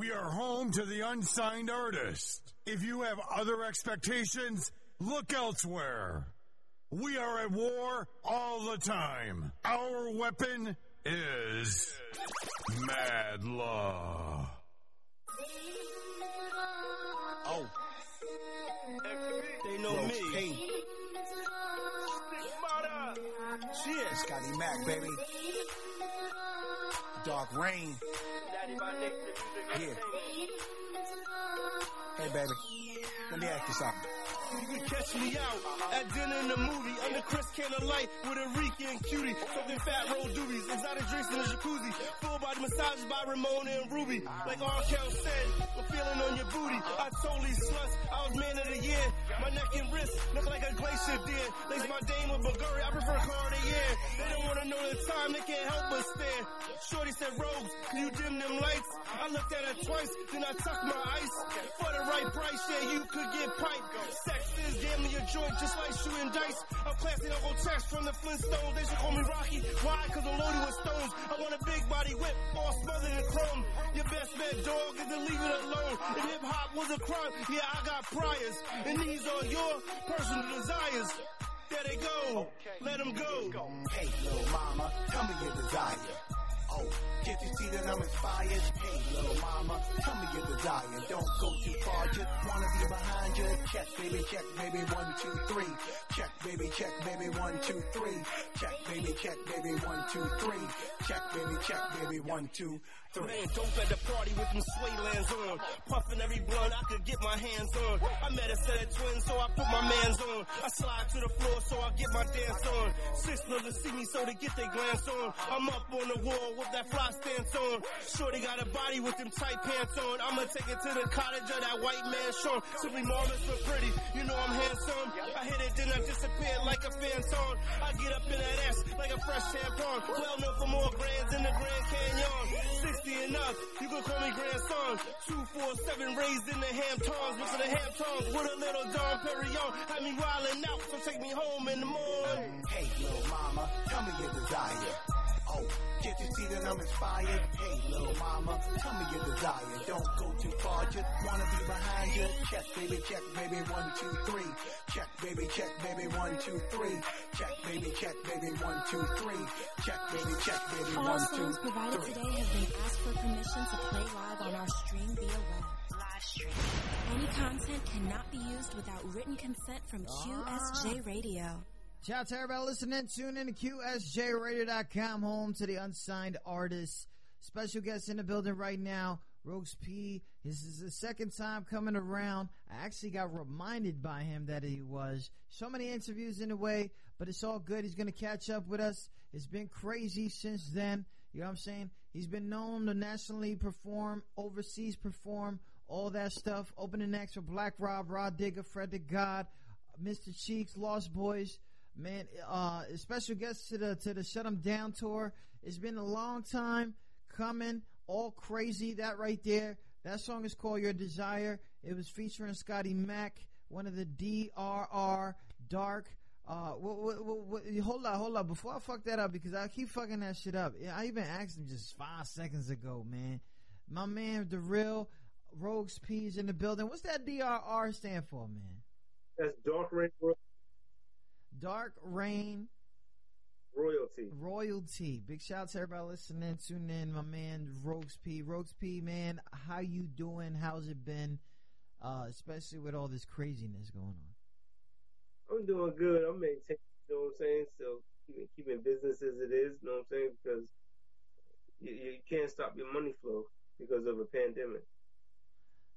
We are home to the unsigned artist. If you have other expectations, look elsewhere. We are at war all the time. Our weapon is mad law. Oh. They know Rose me. P. Shit. Scotty Mac, baby. Dark Rain. Yeah. Hey, baby. Let me ask you something. You can catch me out at dinner in the movie under Chris Candlelight with a Rican cutie. Something fat roll doobies, exotic drinks in a jacuzzi. Full body massages by Ramona and Ruby. Like R. Kel said, I'm feeling on your booty. I totally sluts. I was man of the year. My neck and wrist look like a glacier did. Lace my dame with Bulgari. I prefer Cartier. They don't wanna know the time. They can't help but stare. Shorty said, Rogues, can you dim them lights? I looked at her twice, then I tucked my ice. For the right price, yeah, you could get piped. Sex is near a joint, just like shooting dice. I'm classy Uncle Tex from the Flintstones. They should call me Rocky. Why? Cause I'm loaded with stones. I want a big body whip, all smothered in chrome. Your best bet, dog, is to leave it alone. If hip hop was a crime, yeah, I got priors. And these are your personal desires. There they go. Let them go. Hey, little mama, tell me your desire. Oh, can't you see that I'm inspired? Hey, little mama, tell me your desire. Don't go too far, just wanna be behind you. Check, baby, check, baby, one, two, three. Check, baby, check, baby, one, two, three. Check, baby, check, baby, one, two, three. Check, baby, check, baby, one, two, three. Dope at the party with them sway lands on. Puffin' every blunt I could get my hands on. I met a set of twins, so I put my mans on. I slide to the floor, so I get my dance on. Six brothers see me, so they get their glance on. I'm up on the wall with that fly stance on. Shorty got a body with them tight pants on. I'ma take it to the cottage of that white man Sean. Simply marvelous but pretty, you know I'm handsome. I hit it, then I disappear like a phantom. I get up in that ass like a fresh tampon. Well known for more grands in the Grand Canyon. 60 and up, you can call me grandson. 247 raised in the Hamptons, but to the Hamptons with a little Dom Perignon. Had me wildin' out, so take me home in the morning. Hey, little mama, tell me your desire. Oh, can't you see that I'm inspired? Hey, little mama, tell me your desire. Don't go too far, just wanna be behind you. Check, baby, check, baby, one, two, three. Check, baby, check, baby, one, two, three. Check, baby, check, baby, one, two, three. Check, baby, check, baby, All one, two, songs provided three. today have been asked for permission to play live on our stream via web. Live stream. Any content cannot be used without written consent from QSJ Radio. Shout out to everybody listening. Tune in to QSJRadio.com, home to the unsigned artists. Special guest in the building right now, Rogues P. This is the second time coming around. I actually got reminded by him that he was. So many interviews in the way, but it's all good. He's going to catch up with us. It's been crazy since then. You know what I'm saying? He's been known to nationally perform, overseas perform, all that stuff. Opening acts for Black Rob, Rah Digga, Fred the God, Mr. Cheeks, Lost Boyz. Man, uh, special guest to the to the Shut 'Em Down tour. It's been a long time coming. All crazy. That right there. That song is called Your Desire. It was featuring Scotty Mac, one of the DRR Dark. Uh, what, what, what, hold up, hold up. Before I fuck that up, because I keep fucking that shit up. I even asked him just five seconds ago, man. My man, the real Rogues P is in the building. What's that DRR stand for, man? That's Dark Rain Ro- Dark Rain Royalty. Royalty. Big shout out to everybody listening, tuning in. My man Rogues P. Rogues P, man, how you doing? How's it been? Uh, especially with all this craziness going on. I'm doing good. I'm maintaining, you know what I'm saying? Still keeping, keeping business as it is, you know what I'm saying? Because you, you can't stop your money flow because of a pandemic.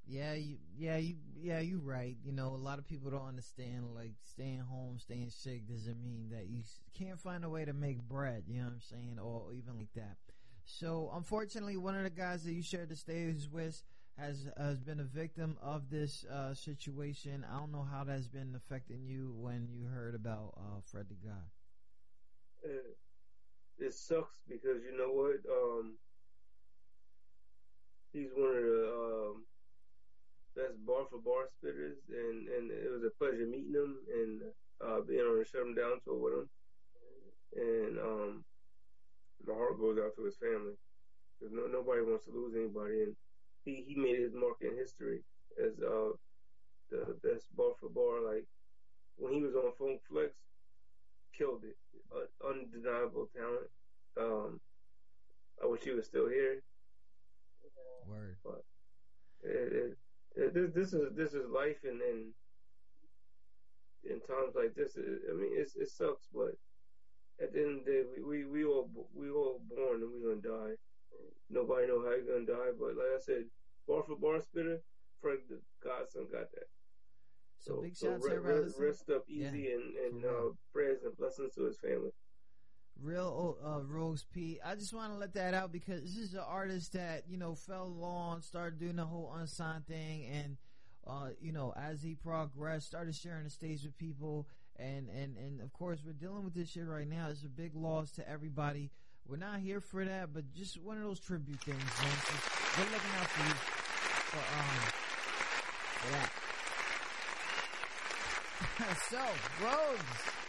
Yeah, you, yeah, you, yeah, you're right. You know, a lot of people don't understand. Like staying home, staying sick doesn't mean that you can't find a way to make bread. You know what I'm saying, or even like that. So, unfortunately, one of the guys that you shared the stage with has has been a victim of this uh, situation. I don't know how that's been affecting you when you heard about uh, Fred the God. Uh, it sucks because you know what? Um, he's one of the um, best bar for bar spitters, and, and it was a pleasure meeting him and uh, being on the Shut 'Em Down tour with him. And um, my heart goes out to his family because no, nobody wants to lose anybody. And he he made his mark in history as uh the best bar for bar. Like when he was on Funk Flex, killed it. Uh, undeniable talent. Um, I wish he was still here. Word. But it, it, this this is this is life, and and in times like this, I mean, it's, it sucks, but at the end of the day, we, we, we all we all born and we're gonna die. Nobody know how you're gonna die, but like I said, bar for bar spitter, Fred the Godson got that. So, So, big so shout out to re- everybody re- rest up easy Yeah, and and uh, prayers and blessings to his family. Real uh, Rose P. I just want to let that out because this is an artist that you know fell along, started doing the whole unsigned thing, and uh, you know as he progressed, started sharing the stage with people, and and and of course we're dealing with this shit right now. It's a big loss to everybody. We're not here for that, but just one of those tribute things, man. We're looking out for you for um for that. so Rose.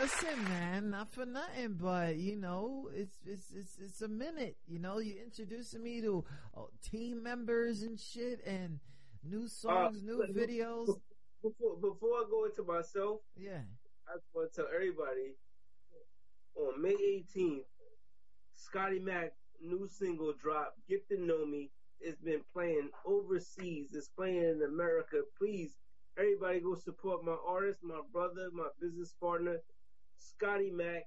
Listen, man, not for nothing, but you know, it's it's it's it's a minute. You know, you introducing me to uh, team members and shit, and new songs, new but- videos. Before before I go into myself, Yeah, I just want to tell everybody on May 18th, Scotty Mac new single drop, Get to Know Me, It's been playing overseas. It's playing in America. Please, everybody go support my artist, my brother, my business partner, Scotty Mac.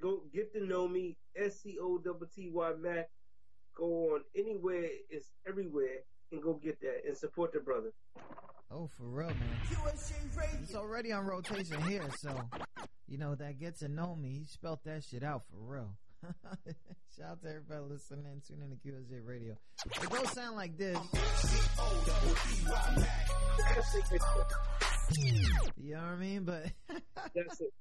Go get to know me, S C O T T Y Mac. Go on anywhere, it's everywhere, and go get that and support the brother. oh for real, man. It's already on rotation here, so you know that gets to know me. He spelt that shit out for real. Shout out to everybody listening, tuning in to QSJ Radio. It don't sound like this. You know what I mean? But That's it.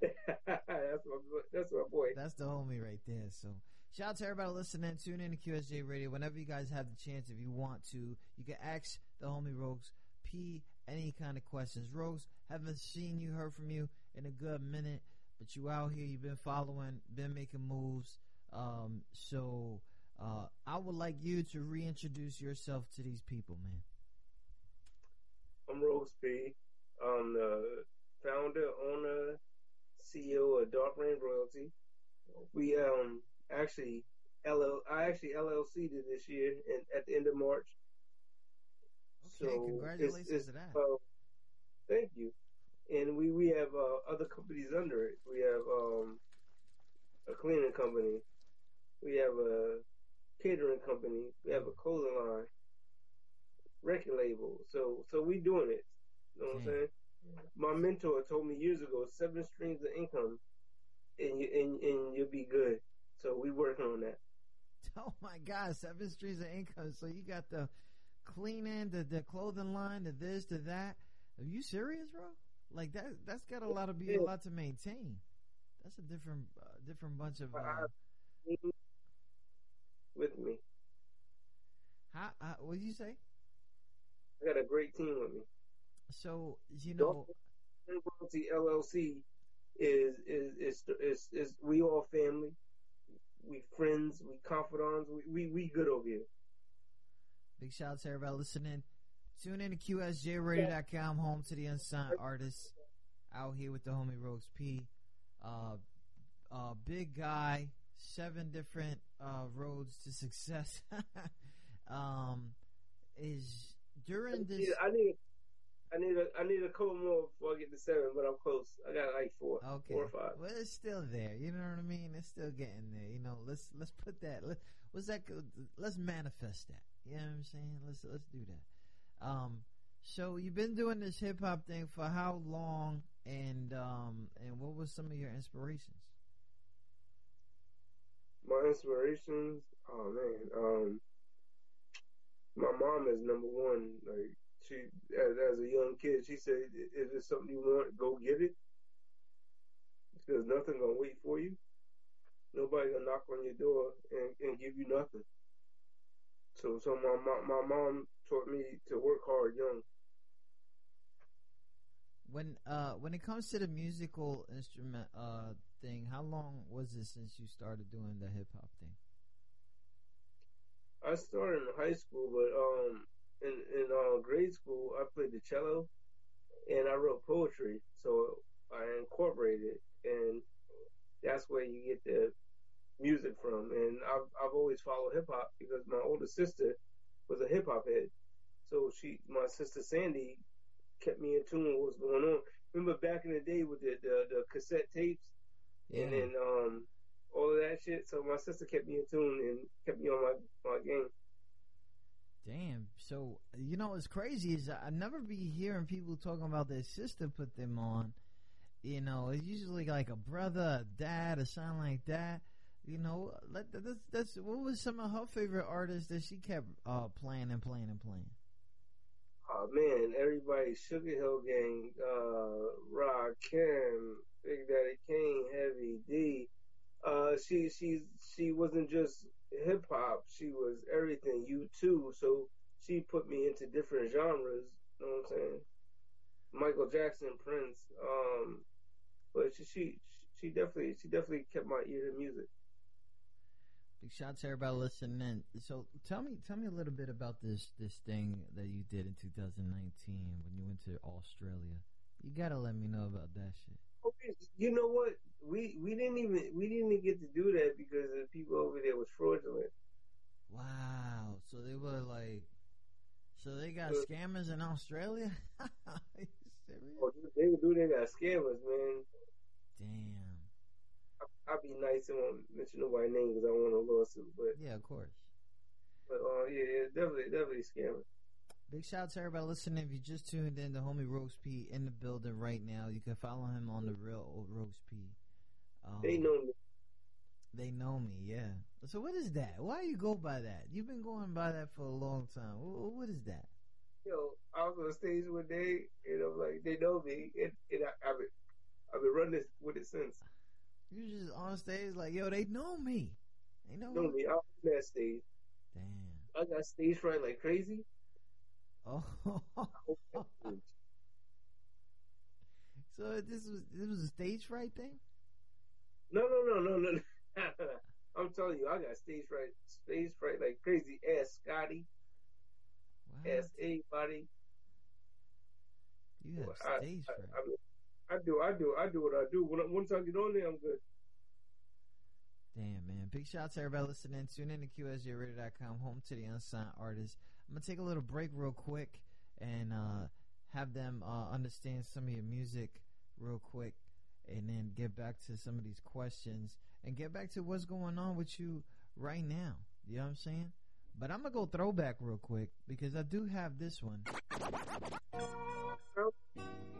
That's my boy. That's my boy. That's the homie right there. So shout out to everybody listening. Tune in to QSJ Radio whenever you guys have the chance. If you want to, you can ask the homie Rogues P any kind of questions. Rogues, haven't seen you, heard from you in a good minute, but you out here. You've been following, been making moves. Um, so uh, I would like you to reintroduce yourself to these people, man. I'm Rose B. I'm the founder, owner, CEO of Dark Rain Royalty. We um actually LL I actually LLC did this year and at the end of March. Okay, So congratulations it's, it's, to that. uh, thank you. And we we have uh, other companies under it. We have um a cleaning company. We have a catering company. We have a clothing line, record label. So so we doing it. You know what I'm saying? My mentor told me years ago, seven streams of income, and you and, and you'll be good. So we working on that. Oh my God, seven streams of income. So you got the cleaning, the the clothing line, the this, the that. Are you serious, bro? Like that? That's got a lot to be a lot to maintain. That's a different uh, different bunch of. Uh, With me, how, how, what did you say? I got a great team with me. So you know, Royalty LLC is is is is, is we all family. We friends. We confidants. We, we we good over here. big shout out to everybody listening. Tune in to QSJRadio.com, home to the unsigned artists. Out here with the homie Rogues P. Uh, uh, big guy, seven different uh, roads to success. um, is during this. I need I need a I need a couple more before I get to seven, but I'm close. I got like four, Okay. four or five. Well, it's still there. You know what I mean? It's still getting there. You know, let's let's put that. Let, what's that? Let's manifest that. You know what I'm saying? Let's let's do that. Um, so you've been doing this hip hop thing for how long? And um, and what was some of your inspirations? My inspirations, oh man, um, my mom is number one. Like she, as, as a young kid, she said, "If it's something you want, go get it." Because nothing gonna wait for you. Nobody gonna knock on your door and, and give you nothing. So, so my, my my mom taught me to work hard young. When uh when it comes to the musical instrument uh thing, how long was it since you started doing the hip hop thing? I started in high school, but um, in in uh, grade school, I played the cello, and I wrote poetry. So I incorporated, it and that's where you get the music from. And I've I've always followed hip hop because my older sister was a hip hop head. So she, my sister Sandy, kept me in tune with what's going on. Remember back in the day with the the, the cassette tapes, Yeah. and then um all of that shit. So my sister kept me in tune and kept me on my my game. Damn. So you know what's crazy is I never be hearing people talking about their sister put them on. You know, it's usually like a brother, a dad, or something like that. You know, let that's that's what was some of her favorite artists that she kept uh playing and playing and playing. Oh man, everybody, Sugarhill Gang, uh, Rakim, Big Daddy Kane, Heavy D. Uh, she she she wasn't just hip hop; she was everything. You too. So she put me into different genres. You know what I'm saying? Michael Jackson, Prince. Um, but she she she definitely she definitely kept my ear to music. Big shout to everybody listening in. So tell me tell me a little bit about this this thing that you did in 2019 when you went to Australia. You gotta let me know about that shit. Okay, You know what? We we didn't even we didn't even get to do that because the people over there was fraudulent. Wow. So they were like, so they got Uh, scammers in Australia? Are you serious? Oh, they do they got scammers, man. Damn. I'll be nice and won't mention nobody's name because I don't want a lawsuit. But Yeah, of course. but uh, yeah, yeah, definitely definitely scammer. Big shout out to everybody listening. If you just tuned in, the homie Rose P in the building right now. You can follow him on the real old Rose P. Um, They know me. They know me, yeah. So what is that? Why you go by that? You've been going by that for a long time. Wh- What is that? Yo, I was on stage one day and I'm like, they know me, and, and I, I've been I've been running this with it since. You just on stage like, yo, they know me. They know know me. me. I was on that stage. Damn. I got stage fright like crazy. Oh. so this was this was a stage fright thing. No, no, no, no, no. I'm telling you, I got stage fright, stage fright like crazy. Ask Scotty, Wow. ask anybody. You have I, stage I, fright. I, mean, I do, I do, I do what I do. When, I- once I get on there, I'm good. Damn, man. Big shout out to everybody listening. Tune in to QSJRadio.com, home to the unsigned artists. I'm going to take a little break real quick and uh, have them uh, understand some of your music real quick and then get back to some of these questions and get back to what's going on with you right now. You know what I'm saying? But I'm going to go throwback real quick because I do have this one.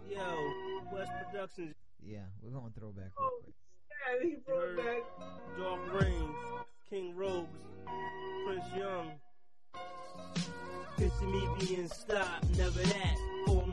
Yo, West Productions, Yeah, we're going throwback real oh, quick. Yeah, he brought back. Dark Rain, King Rogues, Prince Young. Picture me being stopped, never that.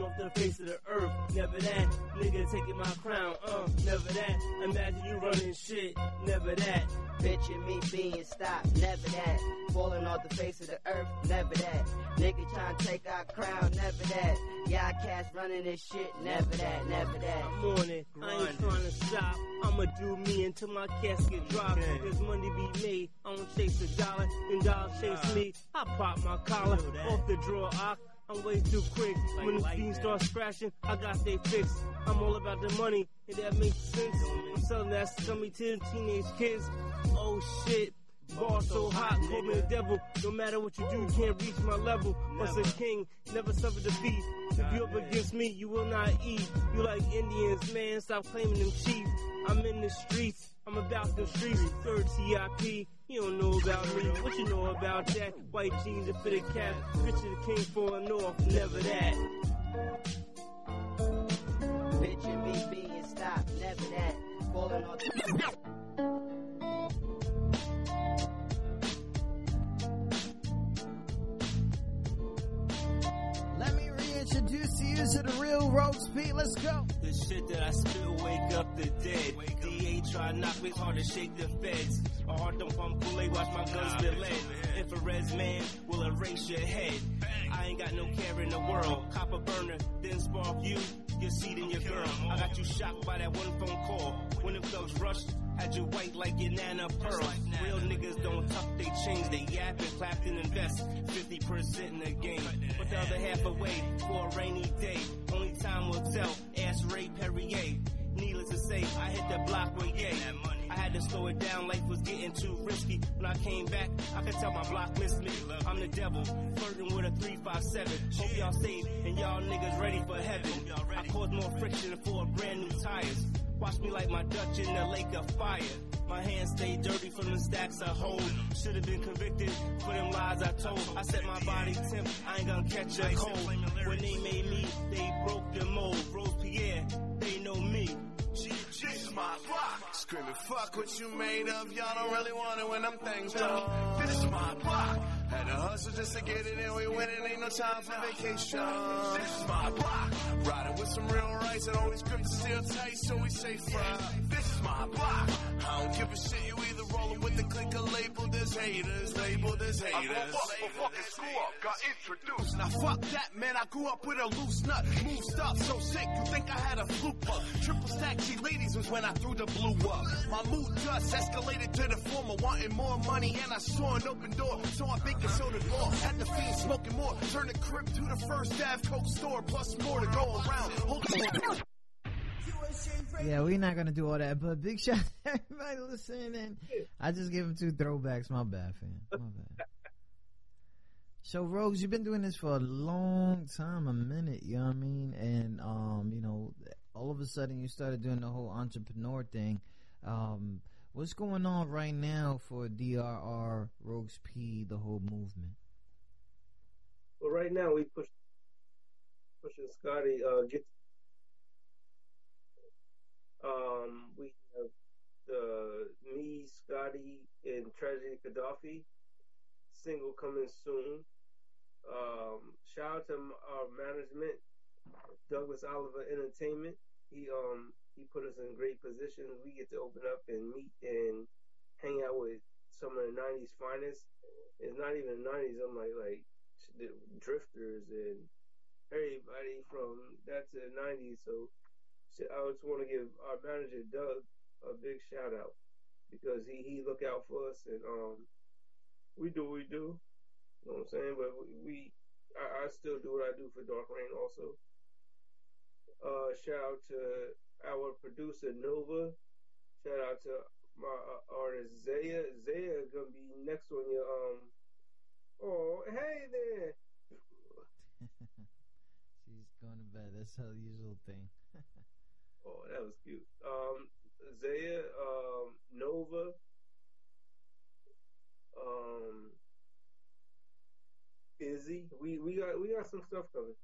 Falling off the face of the earth, never that. Nigga taking my crown, uh, never that. Imagine you running shit, never that. Picture me being stopped, never that. Falling off the face of the earth, never that. Nigga trying to take our crown, never that. Y'all cats running this shit, never that, never that. I'm on it. I ain't trying to stop. I'ma do me until my casket drops. There's money be made. I don't chase a dollar. and dollars chase me, I pop my collar off the drawer. I, I'm way too quick. when the beans start scratching, I got they fixed. I'm all about the money, and that makes sense. I'm selling that scummy to the teenage kids. Oh shit. Bar so hot, call me the devil. No matter what you do, you can't reach my level. Once a king, never suffer defeat. If you up against me, you will not eat. You like Indians, man, stop claiming them cheap. I'm in the streets, I'm about the streets. Third TIP, you don't know about me. What you know about that? White jeans and fitted cap. Picture the king falling off, never that. Picture me being stopped, never that. Falling off the Let me reintroduce you to the real Rose P. Let's go. The shit that I spill wake up the dead. Try to knock me, it's hard to shake the feds. My heart don't pump Kool-Aid, watch my guns spit lead. Infrared's man will erase your head. I ain't got no care in the world. Copper burner, then spark you. your seat and your girl. I got you shocked by that one phone call. When the thugs rushed, had you white like your Nana Pearl. Real niggas don't tuck they chains, they yap and clap and invest 50% in the game. Put the other half away for a rainy day. Only time will tell. Ask Ray Perrier. Needless to say, I hit the block with yay. I had to slow it down, life was getting too risky. When I came back, I could tell my block missed me. I'm the devil, flirting with a 357. Hope y'all safe and y'all niggas ready for heaven. I caused more friction for a brand new tires. Watch me like my Dutch in the lake of fire. My hands stay dirty from the stacks I hold. Should have been convicted for them lies I told. I set my body temp, I ain't gonna catch a cold. When they made me, they broke the mold. Rose Pierre, they know me. Screaming, fuck what you made of. Y'all don't really want it when them things done. This is my block. Had to hustle just to get it in. We winning, ain't no time for vacation. This is my block. Riding with some real rights and always grip the steel tight, so we say fry. This is my block. I don't give a shit. You either rolling with the clicker labeled as haters, labeled as haters. Before fucking school up, got introduced. Now fuck that, man. I grew up with a loose nut. Moved stuff so sick, you think I had a fluke bug. Triple stack G ladies was when I threw the blue up. My mood just escalated to the former, wanting more money, and I saw an open door. So I baking soda raw. Had the fiend smoking more. Turned the crib to the first Ave Coke store, plus more to go around. Hold. Yeah, we're not gonna do all that, but big shout out to everybody listening. I just give him two throwbacks. My bad, fam. My bad. So, Rogues, you've been doing this for a long time, a minute. You know what I mean? And um, you know, all of a sudden you started doing the whole entrepreneur thing. Um, what's going on right now for DRR, Rogues P, the whole movement? Well, right now we push pushing Scotty. Uh, get um, we have uh, me, Scotty, and Tragedy Khadafi single coming soon. Um, shout out to our management, Douglas Oliver Entertainment. He um he put us in great positions. We get to open up and meet and hang out with some of the '90s finest. It's not even the '90s. I'm like like the drifters and everybody from that to the '90s. So so I just want to give our manager Doug a big shout out because he he look out for us and um we do what we do. You know what I'm saying? But we, I, I still do what I do for Dark Rain also. Uh, shout out to our producer Nova. Shout out to my uh, artist Zaya. Zaya gonna be next on your um. Oh, hey there. She's going to bed. That's her usual thing. Oh, that was cute. Um, Zaya, um, Nova, um, Izzy. We we got we got some stuff coming.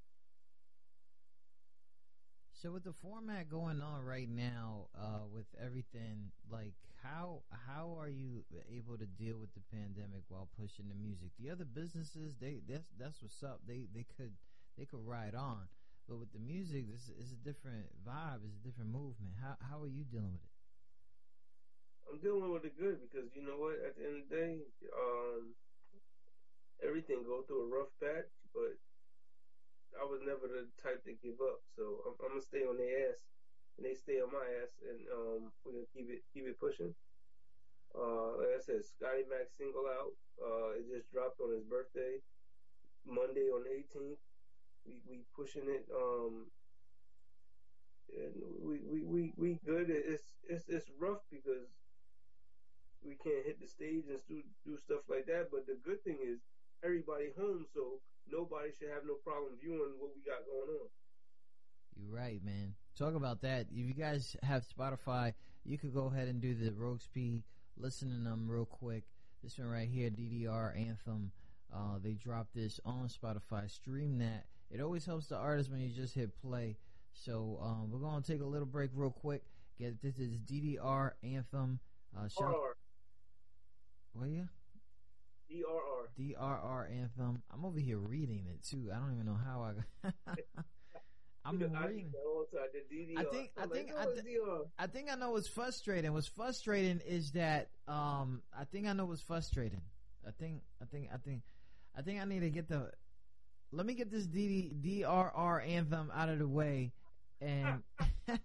So with the format going on right now, uh, with everything, like how how are you able to deal with the pandemic while pushing the music? The other businesses, they that's that's what's up. They they could they could ride on, but with the music, this is a different vibe. It's a different movement. How how are you dealing with it? I'm dealing with it good because you know what? At the end of the day, um, everything go through a rough patch, but I was never the type to give up. So I'm, I'm gonna stay on their ass, and they stay on my ass, and um, we're gonna keep it keep it pushing. Uh, like I said, Scotty Mac single out. Uh, it just dropped on his birthday, Monday on the 18th. We we pushing it. Um, and we we we we good. It's it's it's rough because we can't hit the stage and do do stuff like that. But the good thing is everybody home, so nobody should have no problem viewing what we got going on. You're right, man. Talk about that. If you guys have Spotify, you could go ahead and do the Rogues P, listen to them real quick. This one right here, DDR Anthem. Uh, they dropped this on Spotify. Stream that. It always helps the artist when you just hit play. So um, we're gonna take a little break real quick. Get this is DDR Anthem. Uh, shout, what yeah? DRR. DRR Anthem. I'm over here reading it too. I don't even know how I. I'm I reading. think the time, the I think- I think- I no, thi- it's DR. I think I know what's frustrating. What's frustrating is that um I think I know what's frustrating. I think I think I think I think I need to get the let me get this DD, DRR anthem out of the way and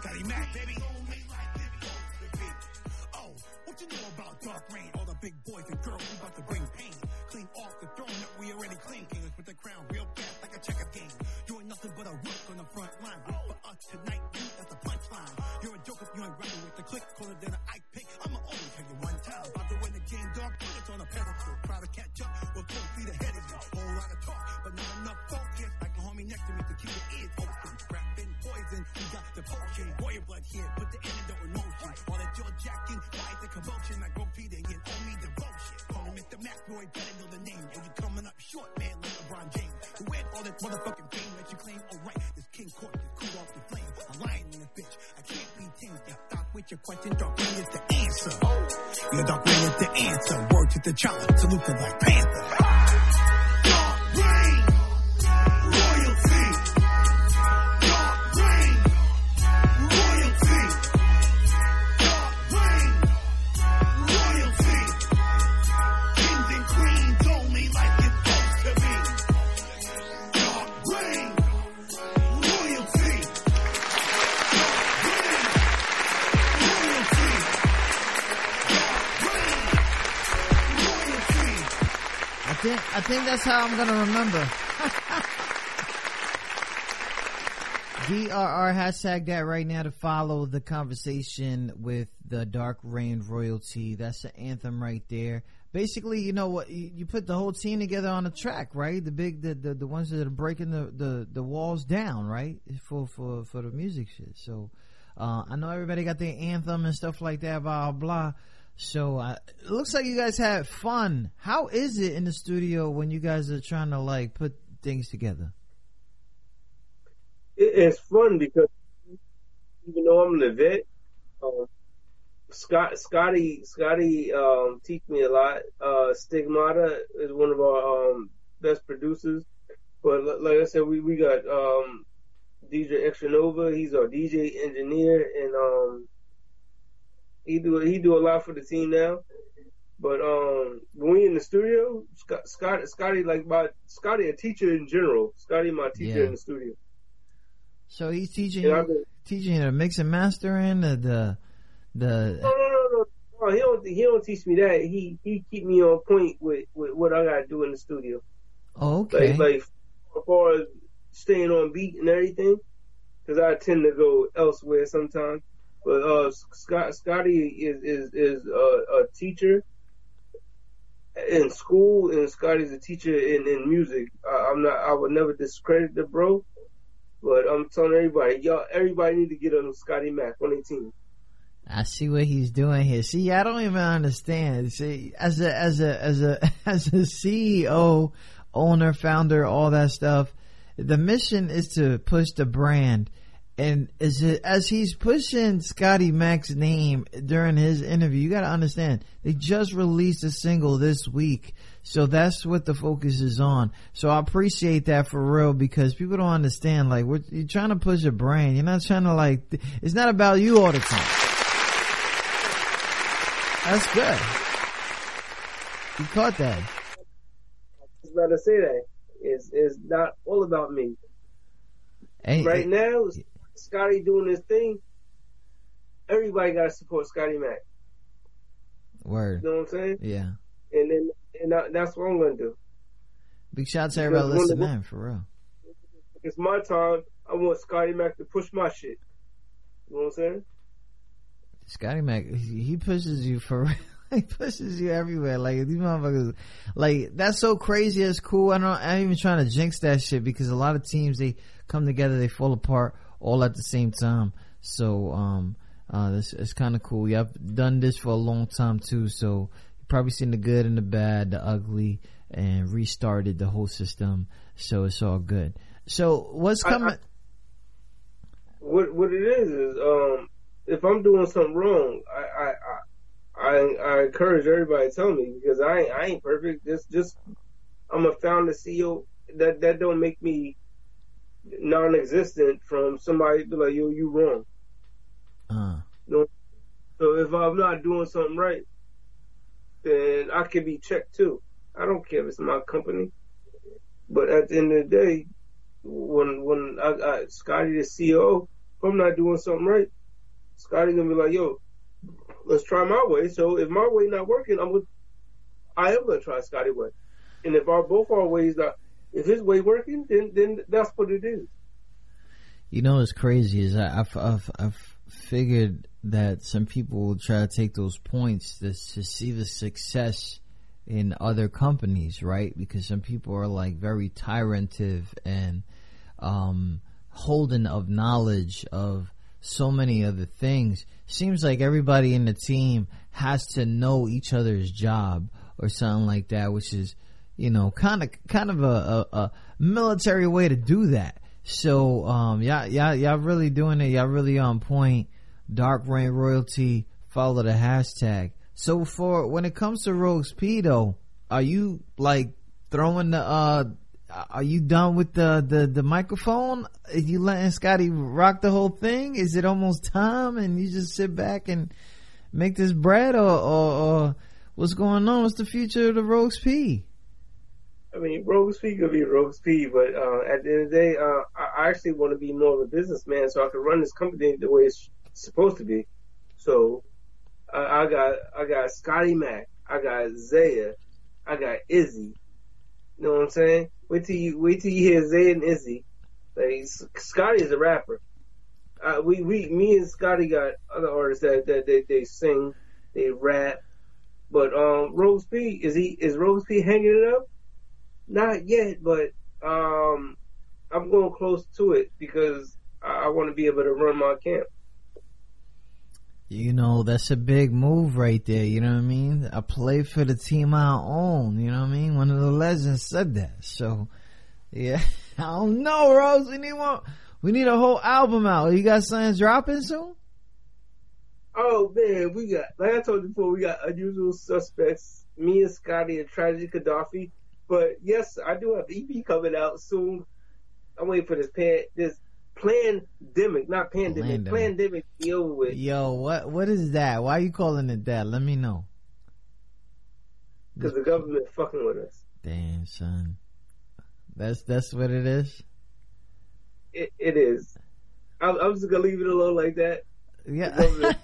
Scotty Mac, baby. Oh, what you know about dark rain? All the big boys and girls we about to bring pain. Clean off the throne that we already clean. Kings with the crown real fast like a checker game. Doing nothing but a work on the front line. Work for us tonight, you that's the punchline. You're a joke if you ain't running with the click. Cooler than an eye pick. I'ma only tell you one time. About to win the game, dog. Put on a pedestal. Try to catch up. We're 12 feet ahead of you. Whole lot of talk, but not enough focus. Like a homie next to me to keep your potion. Warrior blood here, put the antidote in motion. All that jaw jacking, fight the commotion. Like repeating it, owe me devotion. Call him Mr. McRoy, better know the name. Or you coming up short, man, like LeBron James. Who had all that motherfucking fame that you claim? Oh, Alright, this King Court is cool off the flame. I'm lying in this bitch. I can't be tamed. Yeah, stop with your question. Dark Rain is the answer. Oh, yeah, Dark Rain is the answer. Word to the child. Salute to Black Panther. Think that's how I'm gonna remember. DRR hashtag that right now to follow the conversation with the Dark Rain royalty. That's the anthem right there. Basically, you know what? You you put the whole team together on a track, right? The big, the the, the ones that are breaking the, the, the walls down, right? For for for the music shit. So, uh, I know everybody got their anthem and stuff like that, blah blah. So uh, it looks like you guys had fun. How is it in the studio when you guys are trying to like put things together? it's fun because even though I'm the vet, um, Scott, Scotty, Scotty, um, teach me a lot. Uh, Stigmata is one of our, um, best producers. But like I said, we, we got, um, DJ Extra Nova. He's our DJ engineer and, um, he do, he do a lot for the team now. But, um, when we in the studio, Scott, Scott, Scotty, like my, Scotty a teacher in general. Scotty my teacher Yeah. in the studio. So he's teaching Yeah, you, been- teaching you the mix and mastering, the the, No, no, no, no, no. He don't. He don't teach me that. He he keep me on point with, with what I gotta do in the studio. oh, okay. Like like as far as staying on beat and everything, because I tend to go elsewhere sometimes. But uh, Scott Scotty is is is uh, a teacher in school, and Scotty's a teacher in in music. I, I'm not. I would never discredit the bro, but I'm telling everybody, y'all, everybody need to get on Scotty Mac on their team. I see what he's doing here. See, I don't even understand. See, as a as a as a as a CEO, owner, founder, all that stuff, the mission is to push the brand. And as as he's pushing Scotty Mac's name during his interview, you got to understand they just released a single this week, so that's what the focus is on. So I appreciate that for real because people don't understand. Like, you're trying to push a brand. You're not trying to like. It's not about you all the time. That's good. You caught that. I was about to say that. It's, it's not all about me. Hey, right hey, now, Scotty doing his thing. Everybody got to support Scotty Mac. Word. You know what I'm saying? Yeah. And then, and I, that's what I'm gonna do. Big shout out to everybody Because when the- listening, for real. It's my time. I want Scotty Mac to push my shit. You know what I'm saying? Scotty Mac, he he pushes you for real. he pushes you everywhere. Like these motherfuckers, like that's so crazy. It's cool. I don't. I'm even trying to jinx that shit because a lot of teams they come together, they fall apart all at the same time. So um, uh, this it's kind of cool. Yeah, I've done this for a long time too. So you've probably seen the good and the bad, the ugly, and restarted the whole system. So it's all good. So what's I- coming? What what it is is um if I'm doing something wrong, I I I, I, I encourage everybody to tell me because I ain't, I ain't perfect. Just just I'm a founder CEO. That that don't make me non-existent from somebody be like yo you wrong. uh, So if I'm not doing something right, then I can be checked too. I don't care if it's my company. But at the end of the day, when when I got Scotty the CEO, if I'm not doing something right, Scotty gonna be like, yo, let's try my way. So if my way not working, I'm gonna I am gonna try Scotty way. And if our both our ways not, if his way working, then then that's what it is. You know what's crazy is I, I've, I've I've figured that some people will try to take those points to, to see the success in other companies, right? Because some people are like very tyrantive and um, holding of knowledge of so many other things. Seems like everybody in the team has to know each other's job or something like that, which is you know kind of kind of a, a, a military way to do that. So um, y'all y'all y'all really doing it. Y'all really on point. Dark Rain Royalty. Follow the hashtag. So for when it comes to Rogues P though, are you like throwing the uh are you done with the the the microphone? Are you letting Scotty rock the whole thing? Is it almost time and you just sit back and make this bread or or, or what's going on? What's the future of the Rogues P? I mean, Rogues P could be Rogues P, but uh, at the end of the day, uh, I actually want to be more of a businessman so I can run this company the way it's supposed to be. So I, I got I got Scotty Mac, I got Zaya, I got Izzy. You know what I'm saying? Wait till you wait till you hear Zaya and Izzy. Like Scotty is a rapper. Uh, we we me and Scotty got other artists that that they, they sing, they rap. But um, Rose P is he is Rose P hanging it up? Not yet, but um, I'm going close to it because I, I want to be able to run my camp. You know, that's a big move right there. You know what I mean? I play for the team I own. You know what I mean? One of the legends said that. So, yeah, I don't know, Rose. We need one. We need a whole album out. You got something dropping soon? Oh man, we got like I told you before, we got unusual suspects. Me and Scotty and Tragic Khadafi. But yes, I do have EP coming out soon. I'm waiting for this pan this pandemic, not pandemic, Pandemic. pandemic to be with. Yo, what what is that? Why are you calling it that? Let me know. Because the government fucking with us. Damn, son. That's that's what it is. It, it is. I'm, I'm just gonna leave it alone like that. Yeah.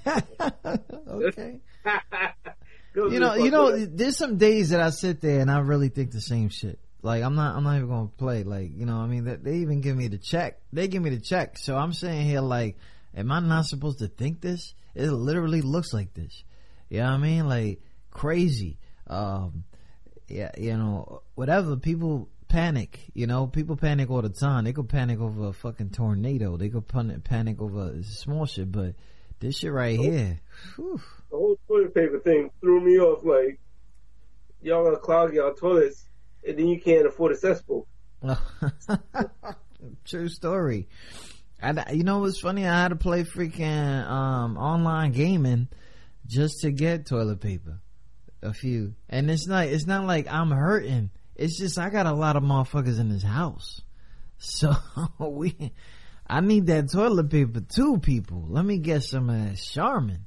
Okay. You know, you know, there's some days that I sit there and I really think the same shit. Like I'm not, I'm not even gonna play. Like you know, I mean, they, they even give me the check. They give me the check. So I'm saying here, like, am I not supposed to think this? It literally looks like this. You know what I mean? Like crazy. Um, yeah, you know, whatever. People panic. You know, people panic all the time. They could panic over a fucking tornado. They could panic over small shit. But this shit right here, whew. the whole toilet paper thing threw me off. Like y'all gonna clog y'all toilets, and then you can't afford a cesspool. True story. And you know what's funny? I had to play freaking um, online gaming just to get toilet paper, a few, and it's not it's not like I'm hurting. It's just I got a lot of motherfuckers in this house, so we. I need that toilet paper too, people. Let me get some of that Charmin.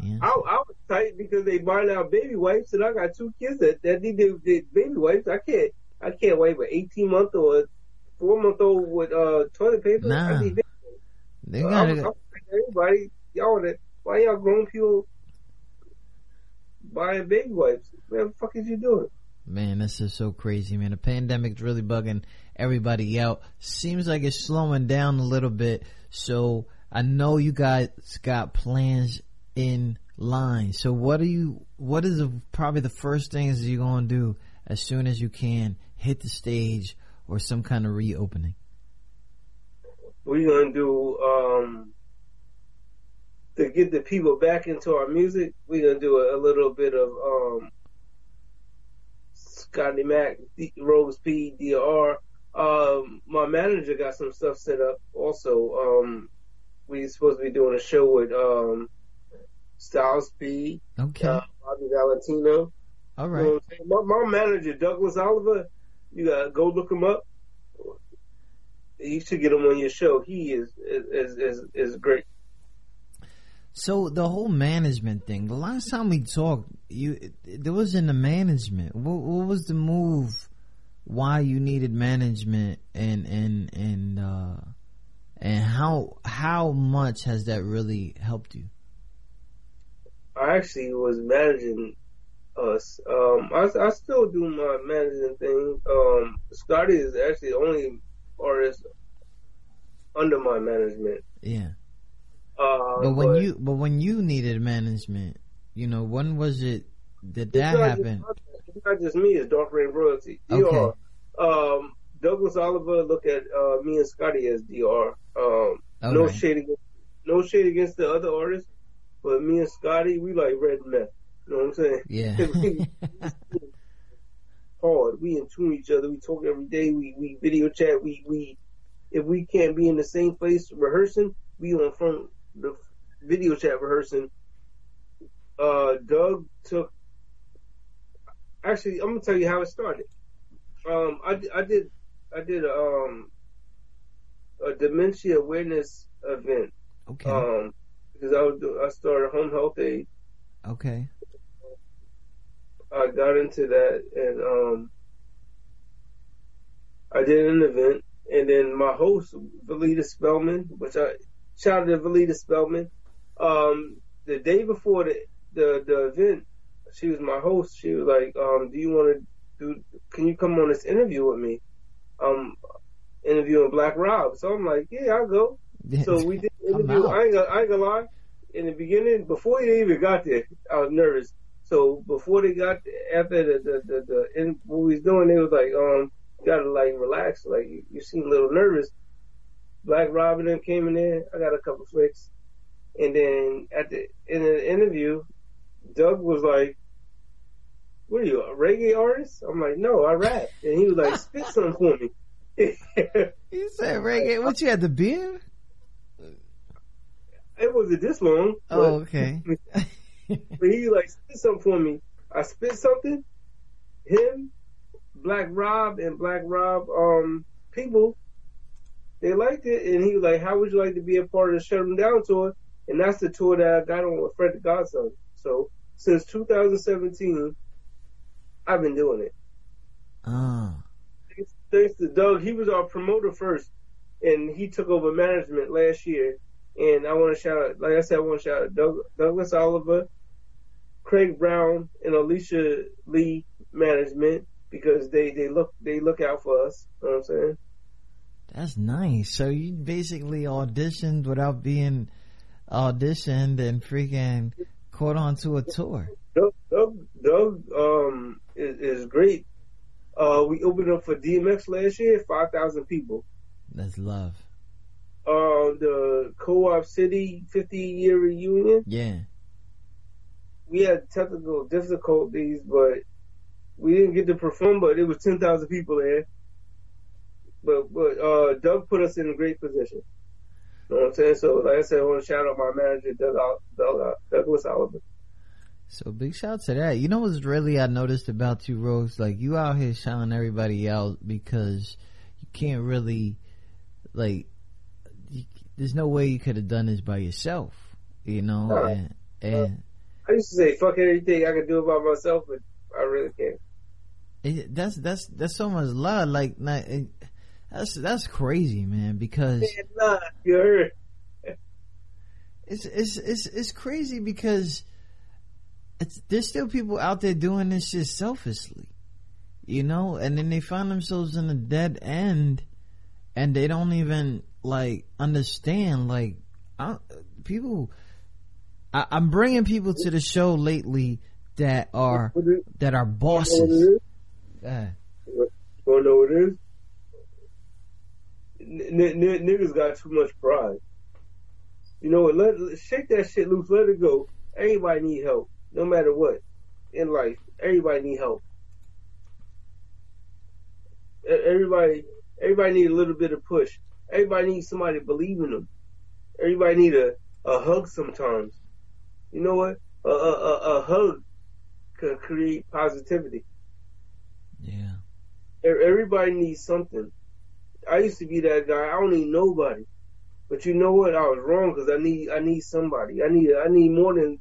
Yeah. I, I, was tight because they buying out baby wipes, and I got two kids that, that need the, baby wipes. I can't I can't wipe an eighteen month or four month old with uh toilet paper. Nah. I need they got uh, everybody y'all that why y'all grown people buying baby wipes? Man, the fuck is you doing? Man, this is so crazy, man. The pandemic's really bugging everybody out. Seems like it's slowing down a little bit. So I know you guys got plans in line. So what are you? What is the, probably the first things you're gonna do as soon as you can hit the stage or some kind of reopening? We're gonna do um, to get the people back into our music. We're gonna do a, a little bit of um, Scotty Mac, D- Rose P, DR. Um, my manager got some stuff set up. Also, um, we supposed to be doing a show with um, Styles P, okay, uh, Bobby Valentino. All right. You know my, my, manager Douglas Oliver, you gotta go look him up. You should get him on your show. He is is is is great. So the whole management thing. The last time we talked, you there was in the management. What, what was the move? Why you needed management and and and uh, and how how much has that really helped you? I actually was managing us. Um, I, I still do my managing thing. Um, Scotty is actually the only artist under my management. Yeah. Uh, but when but you but when you needed management, you know, when was it did that happen? Just, it's not just me; it's Dark Rain Royalty. DR. Okay. Um, Douglas Oliver look at uh, me and Scotty as DR. Um, no right. shade against no shade against the other artists, but me and Scotty, we like red meth. You know what I'm saying? Yeah. hard. We in tune each other. We talk every day. We we video chat. We we if we can't be in the same place rehearsing, we on front the video chat rehearsing. Uh, Doug took. Actually, I'm gonna tell you how it started. Um, I, I did I did um a dementia awareness event. Okay. Um, because I was I started home health aid. Okay. I got into that and um I did an event and then my host Valita Spellman, which I shout out to Valita Spellman. Um, the day before the, the the event, she was my host. She was like, um, "Do you want to do? Can you come on this interview with me? Um, interviewing Black Rob." So I'm like, "Yeah, I'll go." so we did interview. I ain't, gonna, I ain't gonna lie. In the beginning, before they even got there, I was nervous. So before they got after the the the, the in, what we was doing, they was like, um, gotta like relax. Like you, you seem a little nervous. Black Robin then came in there. I got a couple flicks, and then at the in the interview, Doug was like, "What are you, a reggae artist?" I'm like, "No, I rap." And he was like, "Spit something for me." you said reggae. What you had the beard? It wasn't this long. Oh, okay. but he like spit something for me. I spit something. Him, Black Rob, and Black Rob um people they liked it, and he was like, "How would you like to be a part of the Shut 'Em Down tour?" And that's the tour that I got on with Fred the Godson. So since 2017, I've been doing it. Ah. Thanks, thanks to Doug, he was our promoter first, and he took over management last year. And I want to shout out, like I said, I want to shout out Doug, Douglas Oliver, Craig Brown, and Alicia Lee management because they they look they look out for us. You know what I'm saying? That's nice. So you basically auditioned without being auditioned and freaking caught on to a tour. Doug, Doug, Doug um, is, is great. Uh, we opened up for DMX last year, five thousand people. That's love. Uh, the Co-op City 50 year reunion. Yeah. We had technical difficulties, but we didn't get to perform. But it was ten thousand people there. But but uh, Doug put us in a great position. You know what I'm saying? So like I said, I want to shout out my manager, Doug, Doug, Douglas Oliver. So big shout out to that. You know what's really I noticed about you, Rose? Like you out here shouting everybody out because you can't really, like, there's no way you could have done this by yourself, you know. No. And, and I used to say fuck everything I can do by myself, but I really can't. it, that's that's that's so much love. Like, not, it, that's that's crazy, man. Because Nah, you heard. it's it's it's it's crazy because it's there's still people out there doing this shit selfishly, you know, and then they find themselves in a dead end, and they don't even like understand. Like, I, people, I, I'm bringing people to the show lately that are that are bosses. Yeah. Wanna know what it is? N- n- niggas got too much pride. You know what? Let, let- shake that shit loose. Let it go. Everybody need help, no matter what in life. Everybody need help. Everybody, everybody need a little bit of push. Everybody needs somebody to believe in them. Everybody need a, a hug sometimes. You know what? A, a, a, a hug can create positivity. Yeah. Everybody needs something. I used to be that guy. I don't need nobody. But you know what? I was wrong because I need I need somebody. I need I need more than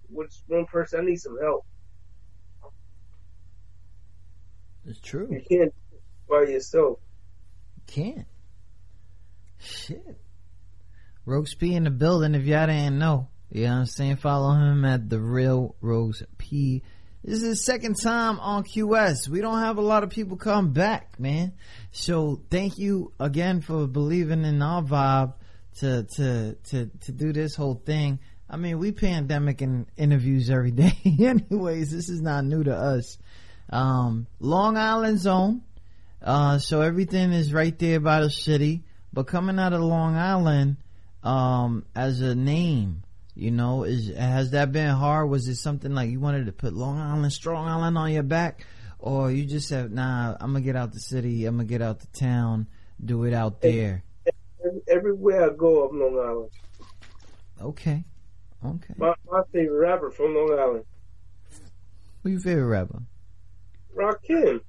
one person. I need some help. It's true. You can't by yourself. You can't. Shit. Rogues P in the building if y'all didn't know. You know what I'm saying? Follow him at the real Rogues P. This is his second time on QS. We don't have a lot of people come back, man. So thank you again for believing in our vibe to to to to do this whole thing. I mean, we pandemic and interviews every day. Anyways, this is not new to us. Um, Long Island zone. Uh, so everything is right there by the city. But coming out of Long Island, um, as a name, you know, is has that been hard? Was it something like you wanted to put Long Island, Strong Island on your back, or you just said, "Nah, I'm gonna get out the city. I'm gonna get out the town, do it out there." Everywhere I go, I'm Long Island. Okay, okay. My my favorite rapper from Long Island, Who your favorite rapper? Rakim.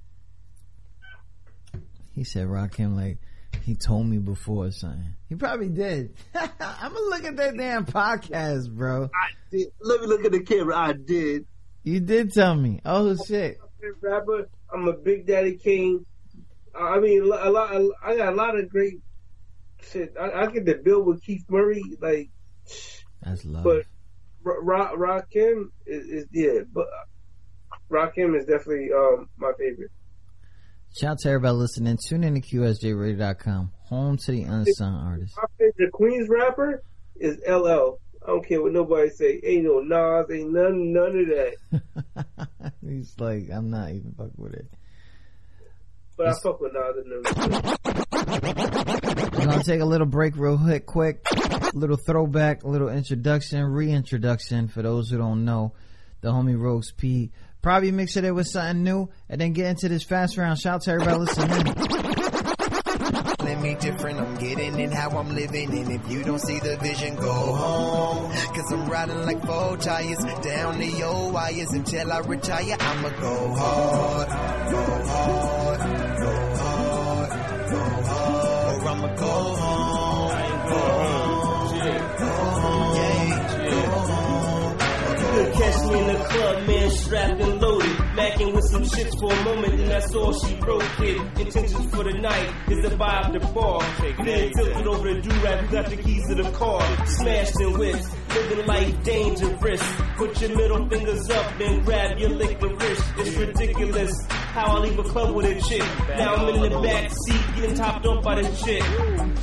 He said Rakim like he told me before or something. He probably did. I'm gonna look at that damn podcast, bro. I did. Let me look at the camera. I did. You did tell me. Oh shit. Favorite rapper. I'm a Big Daddy Kane. I mean, a lot. I got a lot of great shit. I, I get to build with Keith Murray, like, That's love. but Rock Rakim is, is yeah, but Rakim is definitely um my favorite. Shout out to everybody listening. Tune in to QSJRadio.com. Home to the unsung artists. My favorite Queens rapper is LL. I don't care what nobody say. Ain't no Nas, ain't none none of that. He's like, I'm not even fucking with it. But I fuck with Nas and. We're gonna take a little break real quick, quick. Little throwback, little introduction, reintroduction for those who don't know. The homie Rogues P. Probably mix it in with something new and then get into this fast round. Shout out to everybody listening. Me different, I'm getting it how I'm living. And if you don't see the vision, go home. Cause I'm riding like four tires down the old wires until I retire. I'ma go hard, go hard, go hard, go hard. Or I'ma go home, in the club, man, strapped and loaded. Macking with some shits for a moment, and that's all she wrote, kid. Intentions for the night is to buy up the bar. Then tilted over the do-rag, who got the keys to the car. Smashed in whips, living life dangerous. Put your middle fingers up, then grab your licorice. It's ridiculous. how I leave a club with a chick. Now I'm in the back seat, getting topped off by the chick.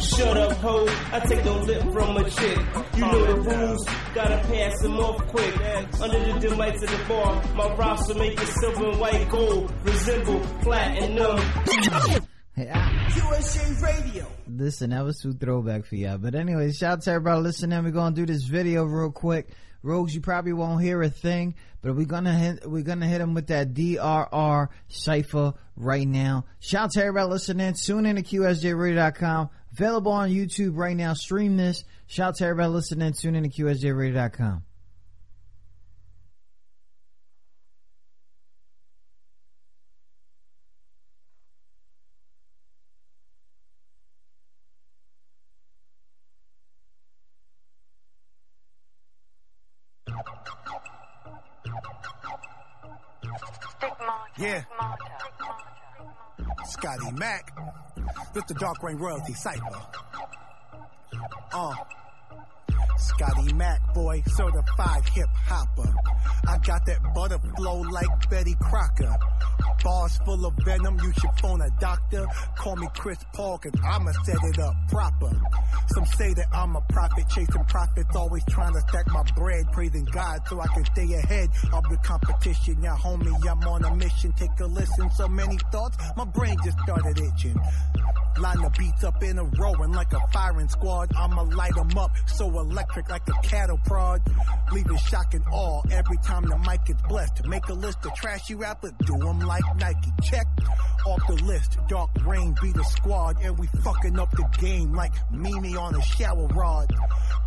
Shut up, ho, I take no lip from a chick. You know the rules, gotta pass them off quick. Under the dim lights of the bar, my roster make it silver and white gold, resemble platinum. Ah. QSJ Radio. Listen, that was too throwback for y'all. But anyway, shout out to everybody listening. We're gonna do this video real quick. Rogues, you probably won't hear a thing, but we're gonna hit, we're gonna hit them with that DRR cipher right now. Shout out to everybody listening. Tune in to QSJRadio.com. Available on YouTube right now. Stream this. Shout out to everybody listening. Tune in to QSJRadio.com. Scotty Mac. With the Dark Rain Royalty Cypher. Uh. Scotty Mac, boy, certified hip hopper. I got that butter flow like Betty Crocker. Bars full of venom, you should phone a doctor. Call me Chris Paul, cause I'ma set it up proper. Some say that I'm a prophet, chasing profits, always trying to stack my bread, praising God so I can stay ahead of the competition. Yeah, homie, I'm on a mission. Take a listen, so many thoughts, my brain just started itching. Line the beats up in a row and like a firing squad, I'ma light 'em up so electric like a cattle prod. Leaving shock and awe every time the mic gets blessed. Make a list of trashy rappers, do 'em like Nike. Check off the list, Dark Rain be the squad, and we fucking up the game like Mimi on a shower rod.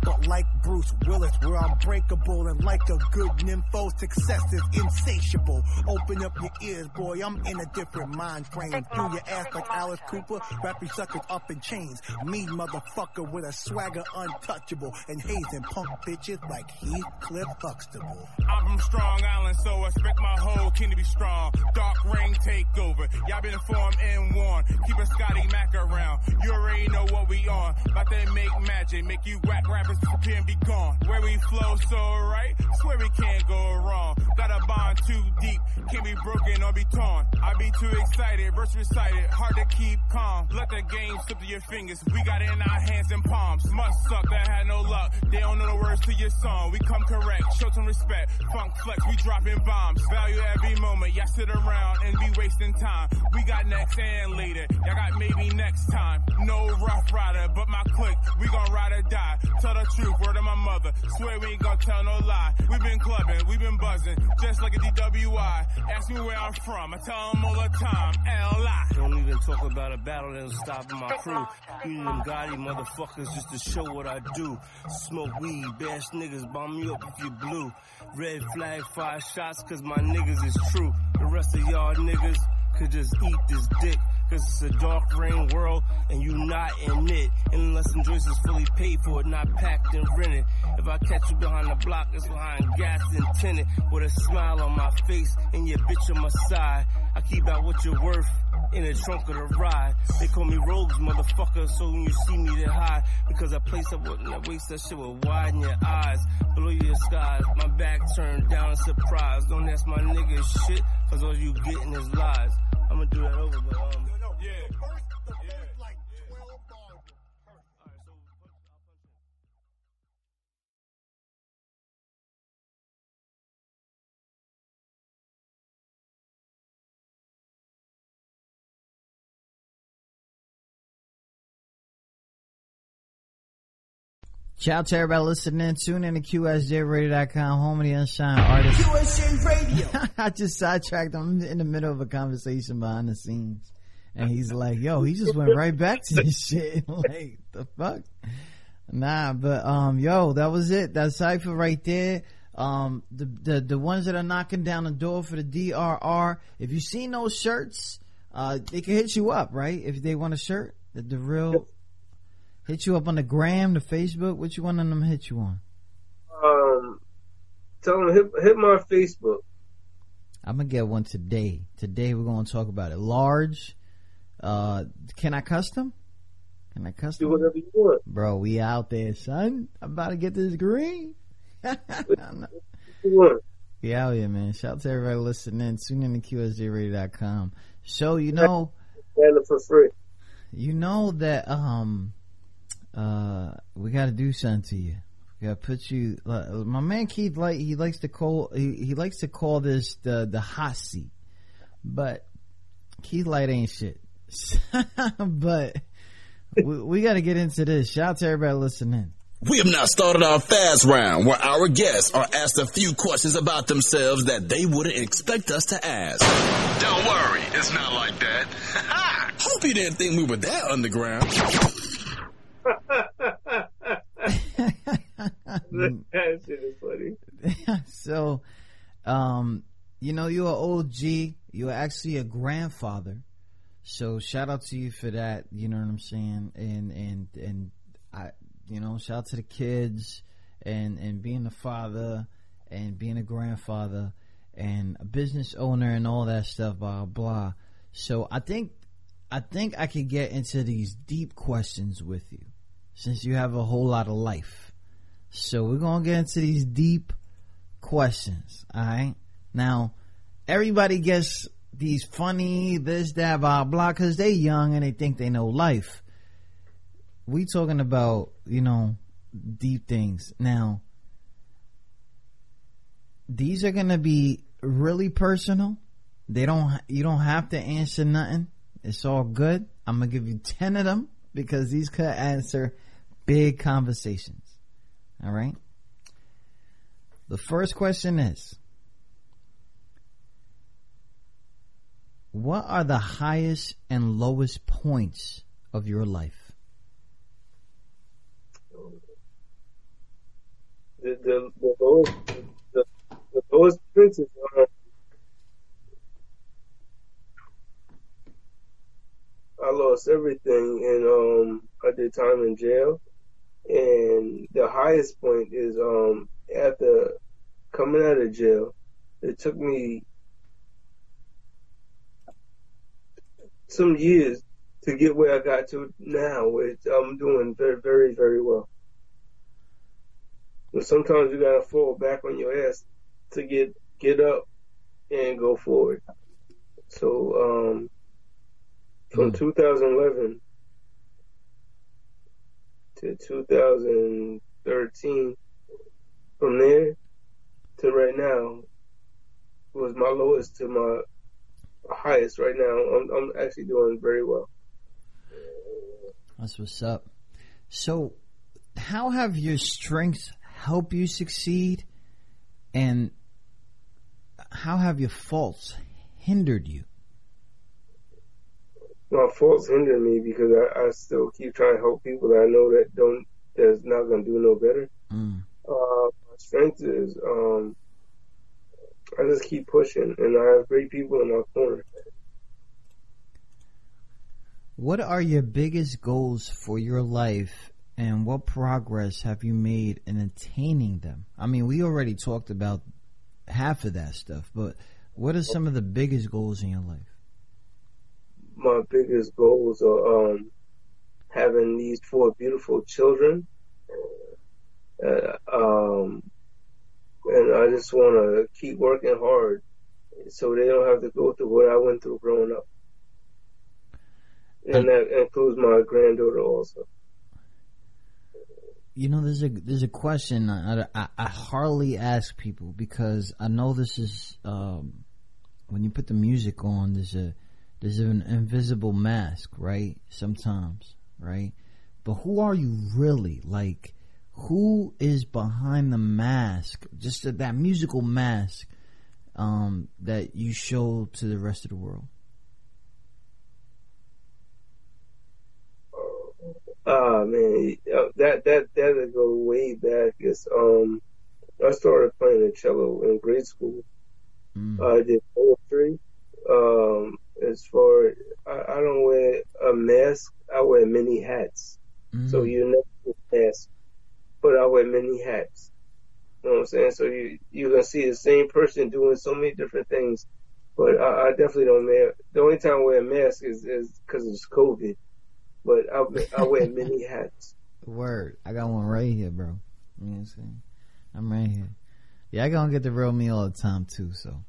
But like Bruce Willis, we're unbreakable, and like a good nympho, success is insatiable. Open up your ears, boy, I'm in a different mind frame. Do your ass like Alice Cooper, wrap your suckers up in chains. Me, motherfucker, with a swagger untouchable, and hazing punk bitches like Heathcliff Huxtable. I'm from Strong Island, so I expect my whole kin to be strong. Dark rain takeover. Y'all been informed and warned. Keep a Scotty Mac around. You already know what we on. About to make magic, make you whack rappers disappear and be gone. Where we flow so right, swear we can't go wrong. Got a bond too deep, can't be broken or be torn. I be too excited, verse recited, hard to keep calm. Let the game slip through your fingers. We got it in our hands and palms. Must suck that had no luck. They don't know the words to your song. We come correct, show some respect. Funk flex, we dropping bombs. Value every moment. Y'all sit around and be wasting time. We got next and later. Y'all got maybe next time. No rough rider, but my clique. We gon' ride or die. Tell the truth, word of my mother. Swear we ain't gon' tell no lie. We been clubbing, we been buzzing, just like a DWI. Ask me where I'm from, I tell them all the time. L.I. Don't even talk about a battle that'll stop my crew. You them Gotti motherfuckers just to show what I do. Smoke weed, bash niggas, bomb me up if you blue. Red flag, five shots, cause my niggas is true. The rest of y'all niggas could just eat this dick. Cause it's a dark rain world and you not in it. Unless some joints is fully paid for it, not packed and rented. If I catch you behind the block, it's behind gas and tinted. With a smile on my face and your bitch on my side. I keep out what you're worth in the trunk of the ride. They call me rogues, motherfucker, so when you see me, they hide. Because I place up with that waist, that shit will widen your eyes. Below your skies, my back turned down in surprise. Don't ask my nigga shit, cause all you getting is lies. I'ma do that over, but um. Shout out to everybody listening. Tune in to QSJRadio.com, home of the Unshine Artist. QSJ Radio. I just sidetracked him in the middle of a conversation behind the scenes. And he's like, yo, he just went right back to this shit. like, the fuck? Nah, but, um, yo, that was it. That cipher right there. Um, the, the, the ones that are knocking down the door for the DRR, if you seen those shirts, uh, they can hit you up, right? If they want a shirt, the, the real, hit you up on the gram, the Facebook. What you want them to hit you on? Um, tell them hit, hit my Facebook. I'm gonna get one today. Today we're gonna talk about it. Large. Uh, can I custom? Can I custom? Do whatever you want, bro. We out there, son. I'm about to get this green. want? Yeah, yeah, man. Shout out to everybody listening. Tune in to QSJRadio.com. So, you know, for free. You know that um, uh, we got to do something to you. We got to put you. Uh, my man Keith, like he likes to call he, he likes to call this the the hot seat, but Keith Light ain't shit. but we, we got to get into this. Shout out to everybody listening. We have now started our fast round where our guests are asked a few questions about themselves that they wouldn't expect us to ask. Don't worry, it's not like that. Hope you didn't think we were that underground. that shit is funny. so, um, you know, you're an OG. You're actually a grandfather. So shout out to you for that. You know what I'm saying? And and and I, you know, shout out to the kids and and being a father and being a grandfather and a business owner and all that stuff. Blah blah. So I think I think I could get into these deep questions with you since you have a whole lot of life. So we're gonna get into these deep questions. All right. Now, everybody gets these funny this that blah blah because they young and they think they know life. We talking about you know deep things now. These are gonna be really personal. They don't. You don't have to answer nothing. It's all good. I'm gonna give you ten of them because these could answer big conversations. All right. The first question is What are the highest and lowest points of your life? The the, the lowest the, the lowest points is uh, I lost everything and um I did time in jail and the highest point is um after coming out of jail it took me some years to get where I got to now, which I'm doing very, very, very well. But sometimes you gotta fall back on your ass to get get up and go forward. So um, from mm. 2011 to 2013, from there to right now was my lowest to my highest right now. I'm, I'm actually doing very well. That's what's up. So, how have your strengths helped you succeed, and how have your faults hindered you? My faults hinder me because I, I still keep trying to help people that I know that don't that's not gonna do no better. Mm. Uh, my strength is um, I just keep pushing, and I have great people in my corner. What are your biggest goals for your life, and what progress have you made in attaining them? I mean, we already talked about half of that stuff, but what are some of the biggest goals in your life? My biggest goals are um, having these four beautiful children, uh, um, and I just want to keep working hard so they don't have to go through what I went through growing up. And that includes my granddaughter also. You know, there's a there's a question I, I, I hardly ask people because I know this is um, when you put the music on. There's a there's an invisible mask, right? Sometimes, right? But who are you really? Like, who is behind the mask? Just that, that musical mask um, that you show to the rest of the world. Ah man, that that that go way back. It's um, I started playing the cello in grade school. Mm. I did poetry. Um, as far I, I don't wear a mask, I wear many hats. Mm. So you never mask but I wear many hats. You know what I'm saying? So you you're gonna see the same person doing so many different things, but I, I definitely don't wear. The only time I wear a mask is is because it's COVID, but I I wear many hats. Word, I got one right here, bro. You know what I'm saying? I'm right here. Yeah, I gonna get the real me all the time too. So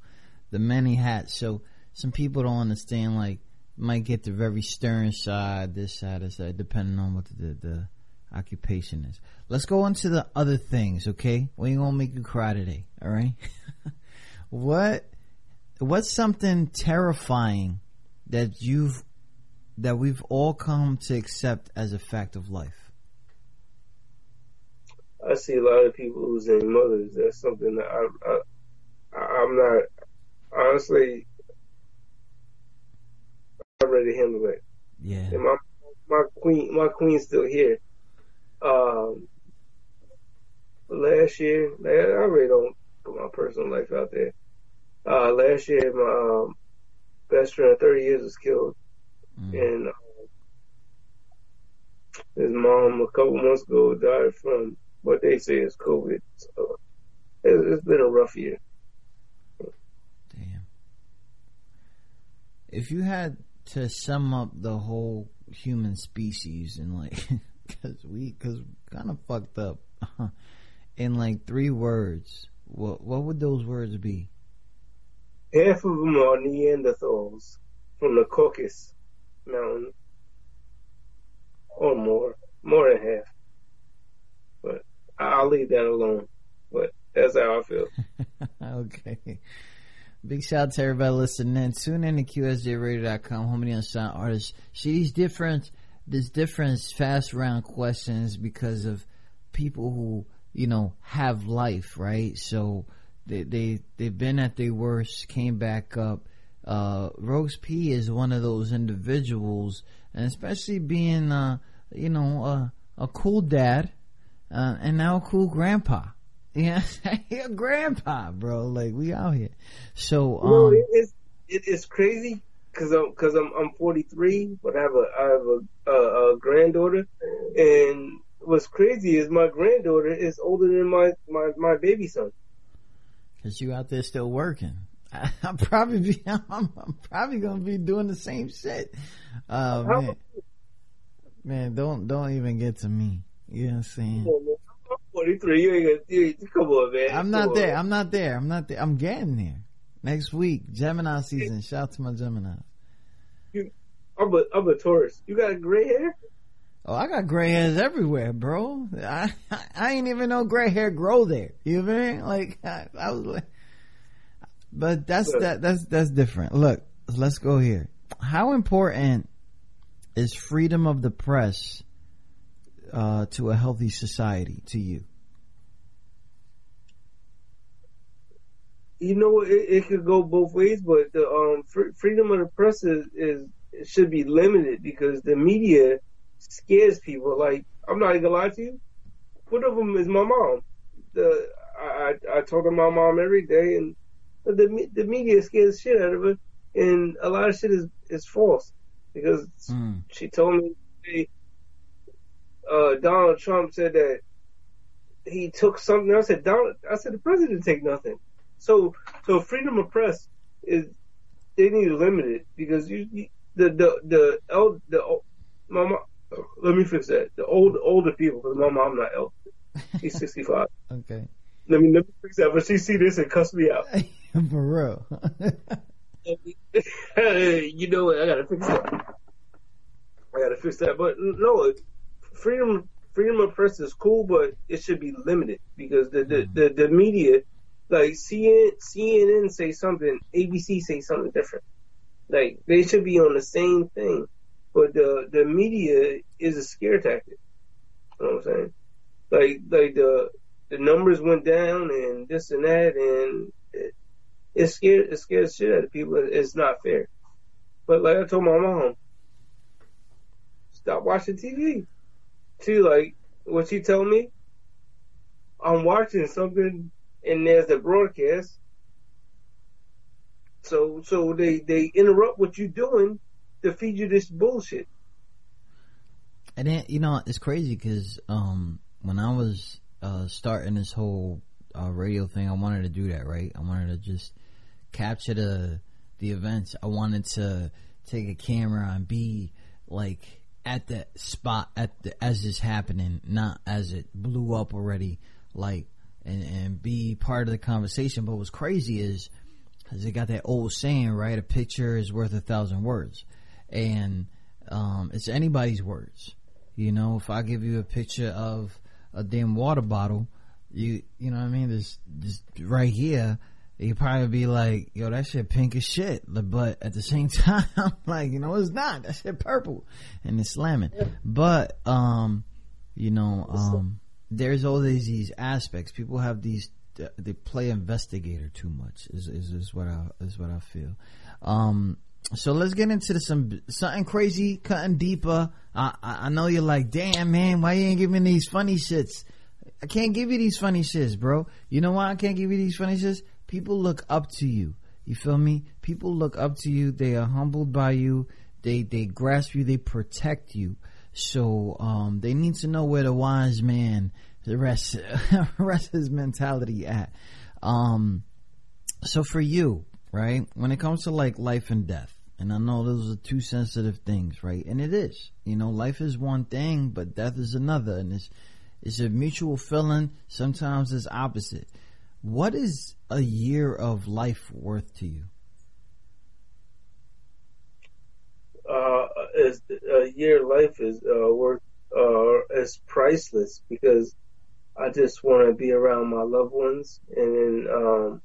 the many hats. So some people don't understand. Like might get the very stern side, this side, this side, depending on what the, the occupation is. Let's go into the other things. Okay, we ain't gonna make you cry today. All right. what what's something terrifying that you've that we've all come to accept as a fact of life? I see a lot of people losing mothers. That's something that I, I I'm not honestly. I'm ready to handle it. Yeah. And my my queen my queen's still here. Um. Last year, I really don't put my personal life out there. Uh, last year, my um, best friend of 30 years was killed. Mm. And uh, his mom, a couple months ago, died from what they say is COVID. So it's, it's been a rough year. Damn. If you had to sum up the whole human species and like, cause we, cause kind of fucked up in like three words, what, what would those words be? Half of them are Neanderthals from the Caucasus Mountain, or more, more than half. But I'll leave that alone. But that's how I feel. okay. Big shout out to everybody listening. Tune in to QSJRadio.com, of the unsigned artists. See these different, there's different fast round questions because of people who, you know, have life, right? So, they they they've been at their worst, came back up. Uh, Rose P is one of those individuals, and especially being, uh, you know, uh, a cool dad, uh, and now a cool grandpa. Yeah, a grandpa, bro. Like we out here. So, um, it is it is crazy because I'm because I'm I'm 43, but I have a I have a, a, a granddaughter, and what's crazy is my granddaughter is older than my my my baby son. Cause you out there still working. I, am probably be, I'm, I'm, probably gonna be doing the same shit. Uh, man, man, don't don't even get to me. You know what I'm saying? I'm 43. You ain't gonna, you ain't, come on, man. I'm come not on. there. I'm not there. I'm not there. I'm getting there. Next week, Gemini season. Shout out to my Gemini. You, I'm a I'm a Taurus. You got gray hair? Oh, I got gray hairs everywhere, bro. I I ain't even know gray hair grow there. You know what I mean? Like I, I was like, but that's that that's that's different. Look, let's go here. How important is freedom of the press uh, to a healthy society to you? You know, it, it could go both ways, but the um fr- freedom of the press is, is should be limited because the media scares people. Like I'm not even gonna lie to you. One of them is my mom. The I I, I talk to my mom every day, and the the media scares shit out of her, and a lot of shit is is false because mm. she told me hey, uh, Donald Trump said that he took something. I said Donald. I said the president didn't take nothing. So so freedom of press is they need to limit it because you, you the the the el the my mom. Let me fix that. The old older people because my mom not elder. She's sixty five. okay. Let me let me fix that. But she see this and cuss me out. For real. you know what? I gotta fix that. I gotta fix that. But no, freedom freedom of press is cool, but it should be limited because the the, mm. the, the media, like CNN, CNN say something, ABC say something different. Like they should be on the same thing, but the the media is a scare tactic. You know what I'm saying? Like like the the numbers went down and this and that and it, it scared it scares shit out of people. It's not fair. But like I told my mom, stop watching TV. She like what she told me. I'm watching something and there's a broadcast. So so they they interrupt what you're doing to feed you this bullshit. And then you know it's crazy because um, when I was uh, starting this whole uh, radio thing, I wanted to do that. Right, I wanted to just capture the the events. I wanted to take a camera and be like at the spot at the as it's happening, not as it blew up already. Like and, and be part of the conversation. But what's crazy is, is they got that old saying, right? A picture is worth a thousand words, and um, it's anybody's words. You know, if I give you a picture of a damn water bottle, you you know what I mean? This this right here, you probably be like, yo, that shit pink as shit. But at the same time, like, you know, it's not. That shit purple, and it's slamming. But um, you know, um, there's always these aspects. People have these. They play investigator too much. Is is, is what I is what I feel. Um, so let's get into some something crazy, cutting deeper. I, I know you're like, damn man, why you ain't giving these funny shits? I can't give you these funny shits, bro. You know why I can't give you these funny shits? People look up to you. You feel me? People look up to you. They are humbled by you. They they grasp you. They protect you. So um, they need to know where the wise man the rest rest his mentality at. Um, so for you, right, when it comes to like life and death, and I know those are two sensitive things, right? And it is. You know, life is one thing, but death is another, and it's it's a mutual feeling. Sometimes it's opposite. What is a year of life worth to you? Uh, is a year life is uh, worth uh, is priceless because I just want to be around my loved ones, and in um,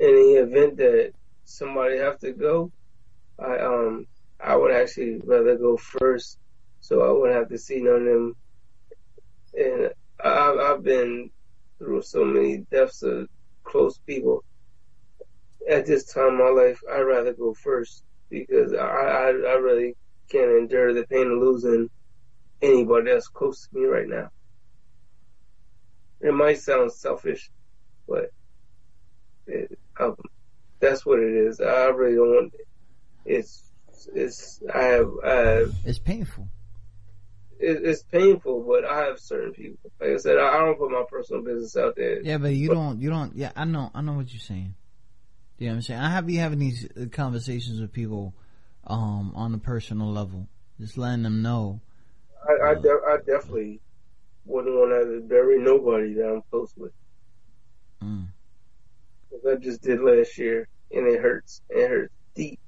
any event that somebody have to go, I um I would actually rather go first, so I wouldn't have to see none of them. And I've I've been through so many deaths of close people. At this time in my life, I'd rather go first because I I, I really can't endure the pain of losing anybody that's close to me right now. It might sound selfish, but it, um, that's what it is. I really don't want. It's it's I have I have. It's painful. It, it's painful, but I have certain people. Like I said, I, I don't put my personal business out there. Yeah, but you but, don't. You don't. Yeah, I know. I know what you're saying. You know what I'm saying? I have you having these conversations with people um, on a personal level, just letting them know. I I, de- I definitely wouldn't want to bury nobody that I'm close with. Mm. I just did last year, and it hurts. It hurts deep.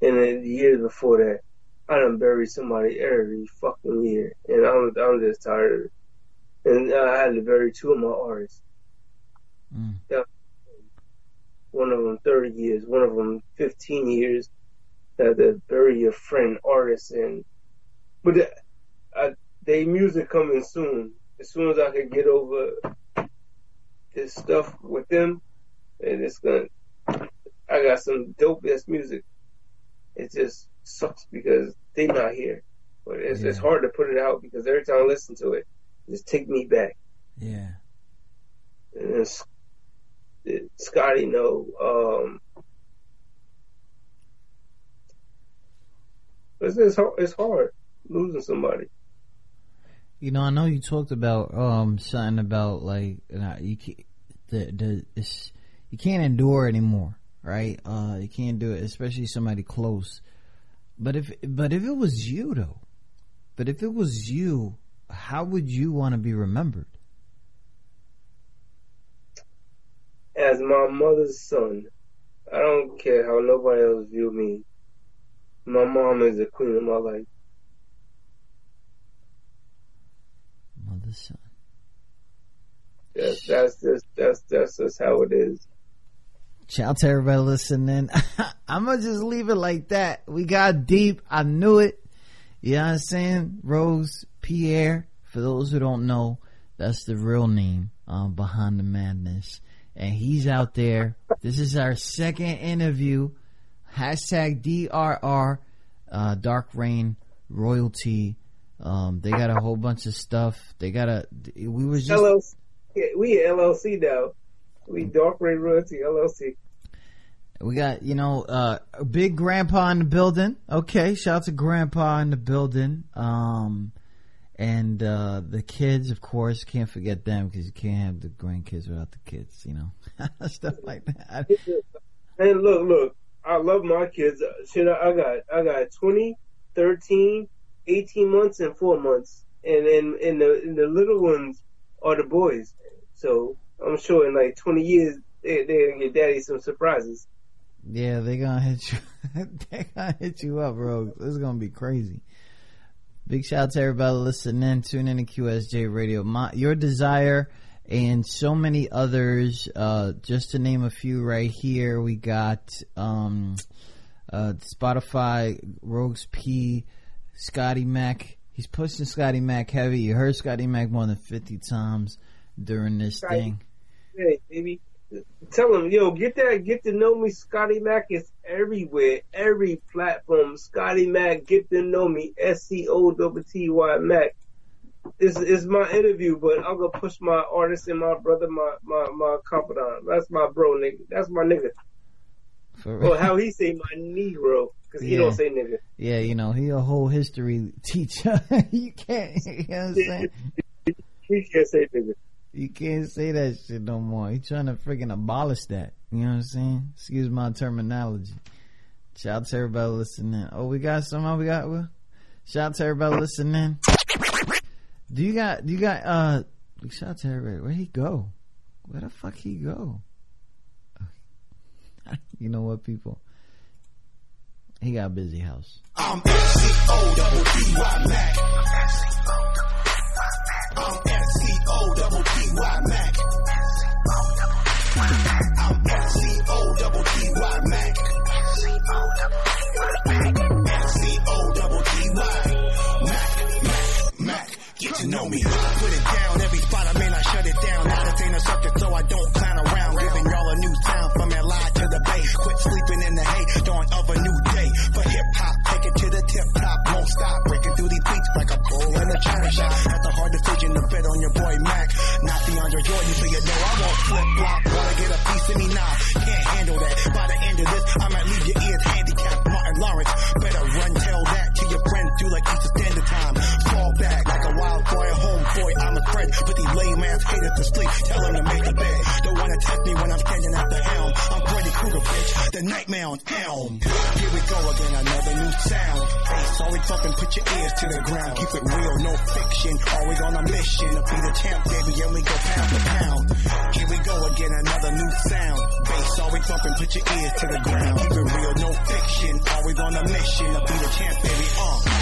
And then the year before that, I done buried somebody every fucking year, and I'm I'm just tired of it. And I had to bury two of my artists. Mm. One of them 30 years, one of them 15 years. Had to bury your friend artist, and but the, I they music coming soon. As soon as I can get over this stuff with them, and it's gonna. I got some dope ass music. It just sucks because they not here, but it's yeah. it's hard to put it out because every time I listen to it, it just take me back. Yeah. And Scotty, no. Um, it's, it's hard, it's hard losing somebody. You know, I know you talked about um something about like you can't, the the it's, you can't endure anymore, right? Uh, you can't do it, especially somebody close. But if but if it was you though, but if it was you, how would you want to be remembered? As my mother's son, I don't care how nobody else view me. My mom is the queen of my life. Mother, son. Yes, that's just that's that's just how it is. Shout out to everybody listening. I'm gonna just leave it like that. We got deep. I knew it. You know what I'm saying? Rose Pierre. For those who don't know, that's the real name um, behind the madness. And he's out there. This is our second interview. Hashtag DRR, uh, Dark Rain Royalty. Um, they got a whole bunch of stuff. They got a. We was just. LLC. We LLC now. We Dark Rain Royalty LLC. We got, you know, uh, big grandpa in the building. Okay. Shout out to grandpa in the building. Um, and, uh, the kids, of course, can't forget them because you can't have the grandkids without the kids, you know, stuff like that. And look, look, I love my kids. Shit, I got, I got 20, 13, 18 months and four months. And then, and the, and the little ones are the boys. So I'm sure in like 20 years they they're gonna get daddy some surprises. Yeah, they gonna hit you. they gonna hit you up, bro. This is gonna be crazy. Big shout out to everybody listening. Tune in to QSJ Radio. My, your desire and so many others. Uh, just to name a few right here, we got um, uh, Spotify, Rogues P, Scotty Mac. He's pushing Scotty Mac heavy. You heard Scotty Mac more than fifty times during this Scotty. thing. Hey, baby. Tell him, yo, get that, get to know me. Scotty Mac is everywhere, every platform. Scotty Mac, get to know me. S C O T T Y Mac. This is my interview, but I'm gonna push my artist and my brother, my my my confidant. That's my bro, nigga. That's my nigga. For Or how he say my Negro, because he Yeah. don't say nigga. Yeah, you know, he a whole history teacher. you can't, you know what I'm saying? He can't say nigga. You can't say that shit no more. He trying to freaking abolish that. You know what I'm saying? Excuse my terminology. Shout out to everybody listening. Oh, we got somehow we got well. Shout out to everybody listening. Do you got do you got uh shout out to everybody. Where'd he go? Where the fuck he go? You know what people? He got a busy house. I'm S-C-O double T-Y Mac. I'm S-C-O double T-Y Mac. Know me. Put it down every spot. I may I shut it down. Not a thing a subject, so I don't clown around. Giving y'all a new sound from LI to the Bay. Quit sleeping in the hay. Dawn of a new day. For hip hop, take it to the tip top. Won't stop. Breaking through these beats like a bull in a china shop. That's a hard decision to bet on your boy Mac. Not DeAndre Jordan, so you know I won't flip flop. Wanna get a piece of me? Nah, can't handle that. By the end of this, lame ass to sleep. Tell them to make the bed. Don't wanna test me when I'm standing at the helm. I'm bitch. The nightmare on helm. Here we go again, another new sound. Sorry, fucking put your ears to the ground. Keep it real, no fiction. Always on a mission to be the champ, baby. And we go pound for pound. Here we go again, another new sound. Bass, always fucking put your ears to the ground. Keep it real, no fiction. Always on a mission to be the champ, baby. Uh.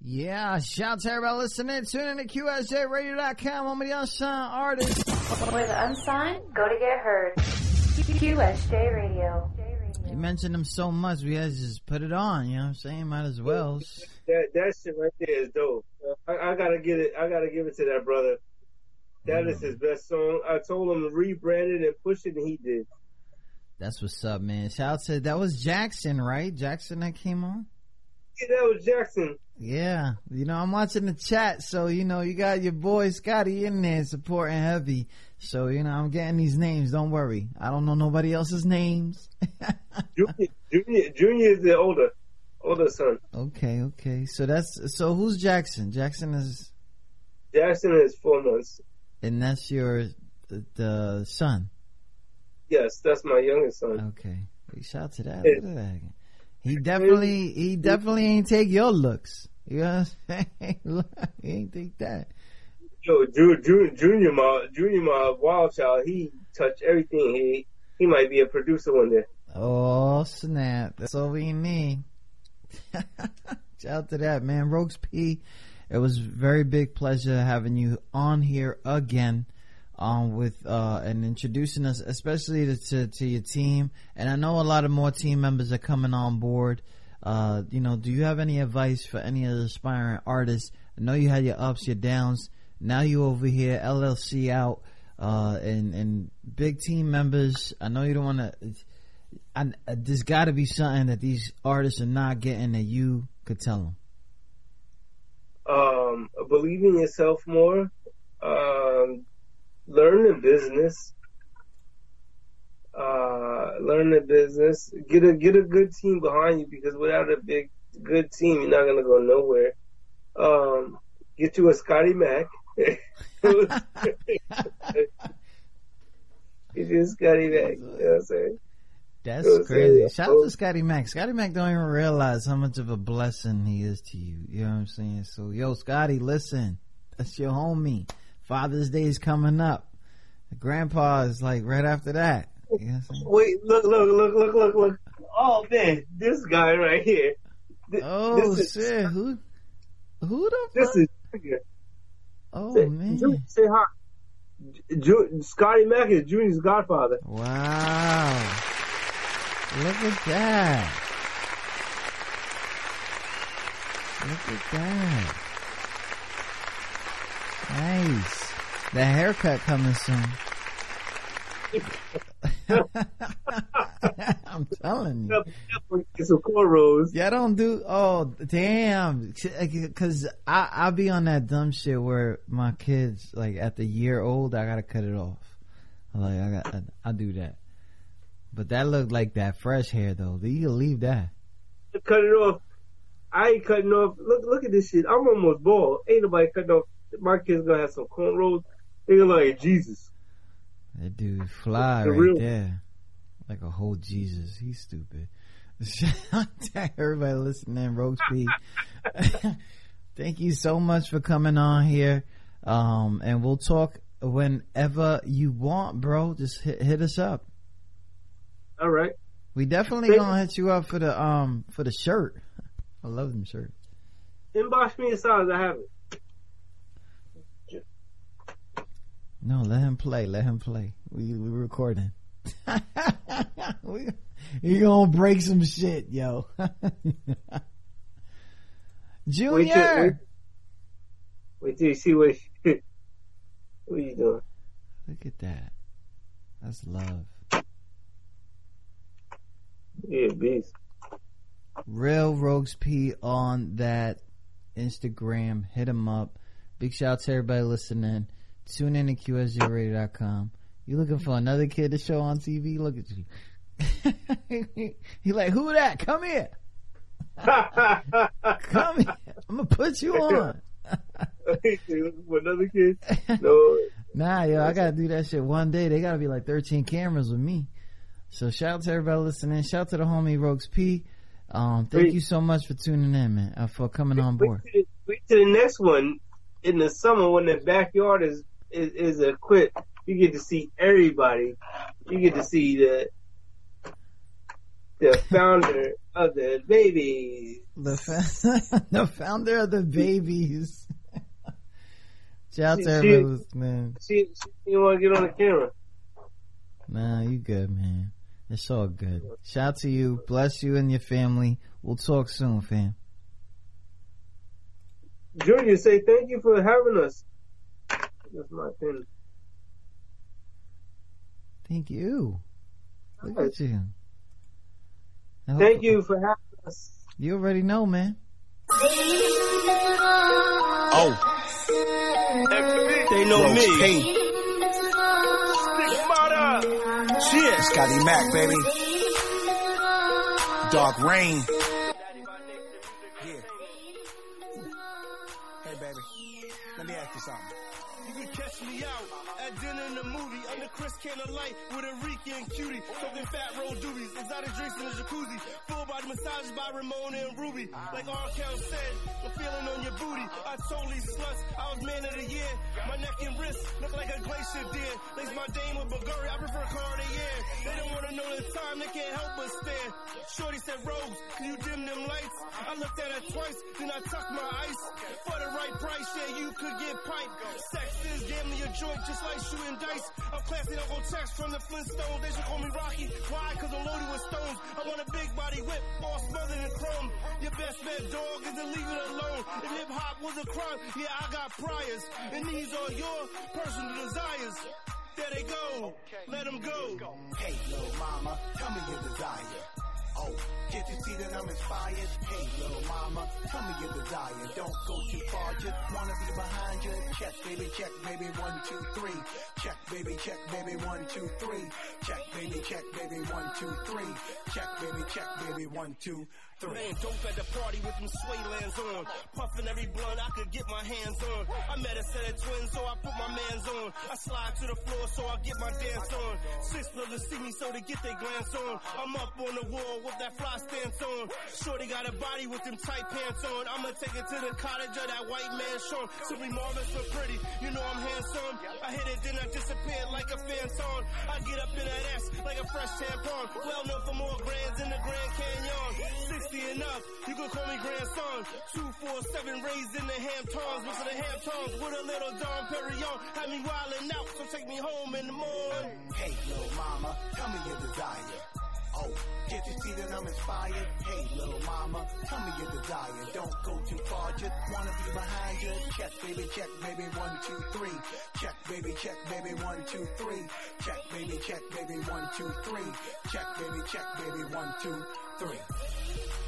Yeah, shout out to everybody listening. Tune in to QSJRadio.com. I'm the unsigned artist. The unsigned go to get heard. QSJ Radio. You mentioned them so much, we had to just put it on. You know what I'm saying? Might as well. That that shit right there is dope. I, I gotta get it. I gotta give it to that brother. That is his best song. I told him to rebrand it and push it, and he did. That's what's up, man. Shout out to that was Jackson, right? Jackson that came on. Yeah, that was Jackson. Yeah, you know I'm watching the chat, so you know you got your boy Scotty in there supporting heavy. So you know I'm getting these names. Don't worry, I don't know nobody else's names. Junior, Junior, Junior is the older, older son. Okay, okay. So that's so who's Jackson? Jackson is, Jackson is four months. and that's your the, the son. Yes, that's my youngest son. Okay, shout out to that. Look at that. He definitely, he definitely ain't take your looks. You know what I'm saying? he ain't take that. Yo, Ju- Ju- Junior, my Junior, my wild child. He touched everything. He he might be a producer one day. Oh snap! That's all we need. Shout out to that man, Rogues P. It was very big pleasure having you on here again, um, with uh, and introducing us, especially to, to to your team. And I know a lot of more team members are coming on board. Uh, you know, do you have any advice for any of the aspiring artists? I know you had your ups, your downs. Now you over here, LLC out, uh, and and big team members. I know you don't want to. I, there's got to be something that these artists are not getting that you could tell them. Um, believe in yourself more. Um, learn the business. Uh, learn the business. Get a get a good team behind you because without a big good team, you're not gonna go nowhere. Um, get you a Scotty Mac. get you a Scotty Mac. You know what I'm saying? That's You know what I'm crazy. Shout out to Scotty Mac. Scotty Mac don't even realize how much of a blessing he is to you. You know what I'm saying? So, yo, Scotty, listen. That's your homie. Father's Day is coming up. Grandpa is like right after that. You know what I'm saying? Wait, look, look, look, look, look, look. Oh man, this guy right here. Th- Oh this is, shit! Who? Who the? This fuck? is. Oh say, man! Junior, say hi. Ju- Scotty Mac is Junior's godfather. Wow! Look at that! Look at that! Nice. The haircut coming soon. I'm telling you. Get some cornrows. Yeah, I don't do. Oh, damn! Because I I be on that dumb shit where my kids like at the year old, I gotta cut it off. Like I got, I, I do that. But that looked like that fresh hair though. You can leave that. Cut it off. I ain't cutting off. Look, look at this shit. I'm almost bald. Ain't nobody cutting off. My kid's gonna have some cornrows. They gonna like Jesus. That dude fly right real- there, like a whole Jesus. He's stupid. Shout out to everybody listening, Rogues P. Thank you so much for coming on here. Um, and we'll talk whenever you want, bro. Just hit, hit us up. All right. We definitely Thank- gonna hit you up for the um for the shirt. I love them shirts. Inbox me a size. I have it. No, let him play. Let him play. We we recording. we, you gonna break some shit, yo. Junior. Wait till, wait, wait till you see what. what you doing? Look at that. That's love. Yeah, beast. Real Rogues P on that Instagram. Hit him up. Big shout out to everybody listening. Tune in to QSJRadio.com. You looking for another kid to show on TV? Look at you. he like, who that? Come here. Come here. I'm gonna put you on. another kid? No. Nah, yo, I gotta do that shit one day. They gotta be like 13 cameras with me. So shout out to everybody listening. Shout out to the homie Rogues P. Um, thank Wait. you so much for tuning in, man, uh, for coming on board. Wait till, the, wait till the next one in the summer when the backyard is, is is equipped. You get to see everybody. You get to see the the founder of the baby. The, fa- the founder of the babies. Shout out to everybody she- listening. She, she didn't want to get on the camera. Nah, you good, man. It's all good. Shout out to you. Bless you and your family. We'll talk soon, fam. Junior, say thank you for having us. That's my thing. Thank you. Look at you. Thank you for having us. You already know, man. Oh. They know Rogues me. P. Shit. Scotty Mac, baby. Dark Rain. Chris Candlelight with Enrique and Cutie, soaking fat roll doobies, exotic drinks in a jacuzzi, full body massages by Ramona and Ruby. Like R. Kel said, I'm feeling on your booty. I totally sluts. I was man of the year. My neck and wrist look like a glacier deer. Lace my dame with Bulgari. I prefer Cartier. They don't wanna know the time. They can't help but stare. Shorty said, Rose, can you dim them lights? I looked at her twice, then I tucked my ice. For the right price, yeah, you could get piped. Sex is gambling your joint just like shooting dice. I'm classy Uncle Tex from the Flintstones. They should call me Rocky. Why? Cause I'm loaded with stones. I want a big body whip, all smothered in chrome. Your best bet, dog, is to leave it alone. If hip hop was a crime, yeah, I got priors. And these are your personal desires. There they go. Let them go. Hey, little mama, tell me your desire. Oh, can't you see that I'm inspired? Hey, little mama, tell me your desire. Don't go too far, just wanna be behind you. Check, baby, check, baby, one, two, three. Check, baby, check, baby, one, two, three. Check, baby, check, baby, one, two, three. Check, baby, check, baby, one, two, Laying dope at the party with them sway lands on. Puffing every blunt I could get my hands on. I met a set of twins, so I put my mans on. I slide to the floor, so I get my dance on. Six brothers see me, so they get their glance on. I'm up on the wall with that fly stance on. Shorty got a body with them tight pants on. I'ma take it to the cottage of that white man Sean. Simply marvelous but pretty, you know I'm handsome. I hit it, then I disappeared like a phantom. I get up in that ass like a fresh tampon. Well known for more grands in the Grand Canyon. 60 and up, you can call me grandson. 247 raised in the Hamptons, what's the Hamptons with a little Dom Perignon. Had me wildin' out, so take me home in the morning. Hey, little mama, tell me your desire. Oh, can't you see that I'm inspired? Hey, little mama, tell me your desire. Don't go too far, just wanna be behind you. Check, baby, check, baby, one, two, three. Check, baby, check, baby, one, two, three. Check, baby, check, baby, one, two, three. Check, baby, check, baby, one, two, three.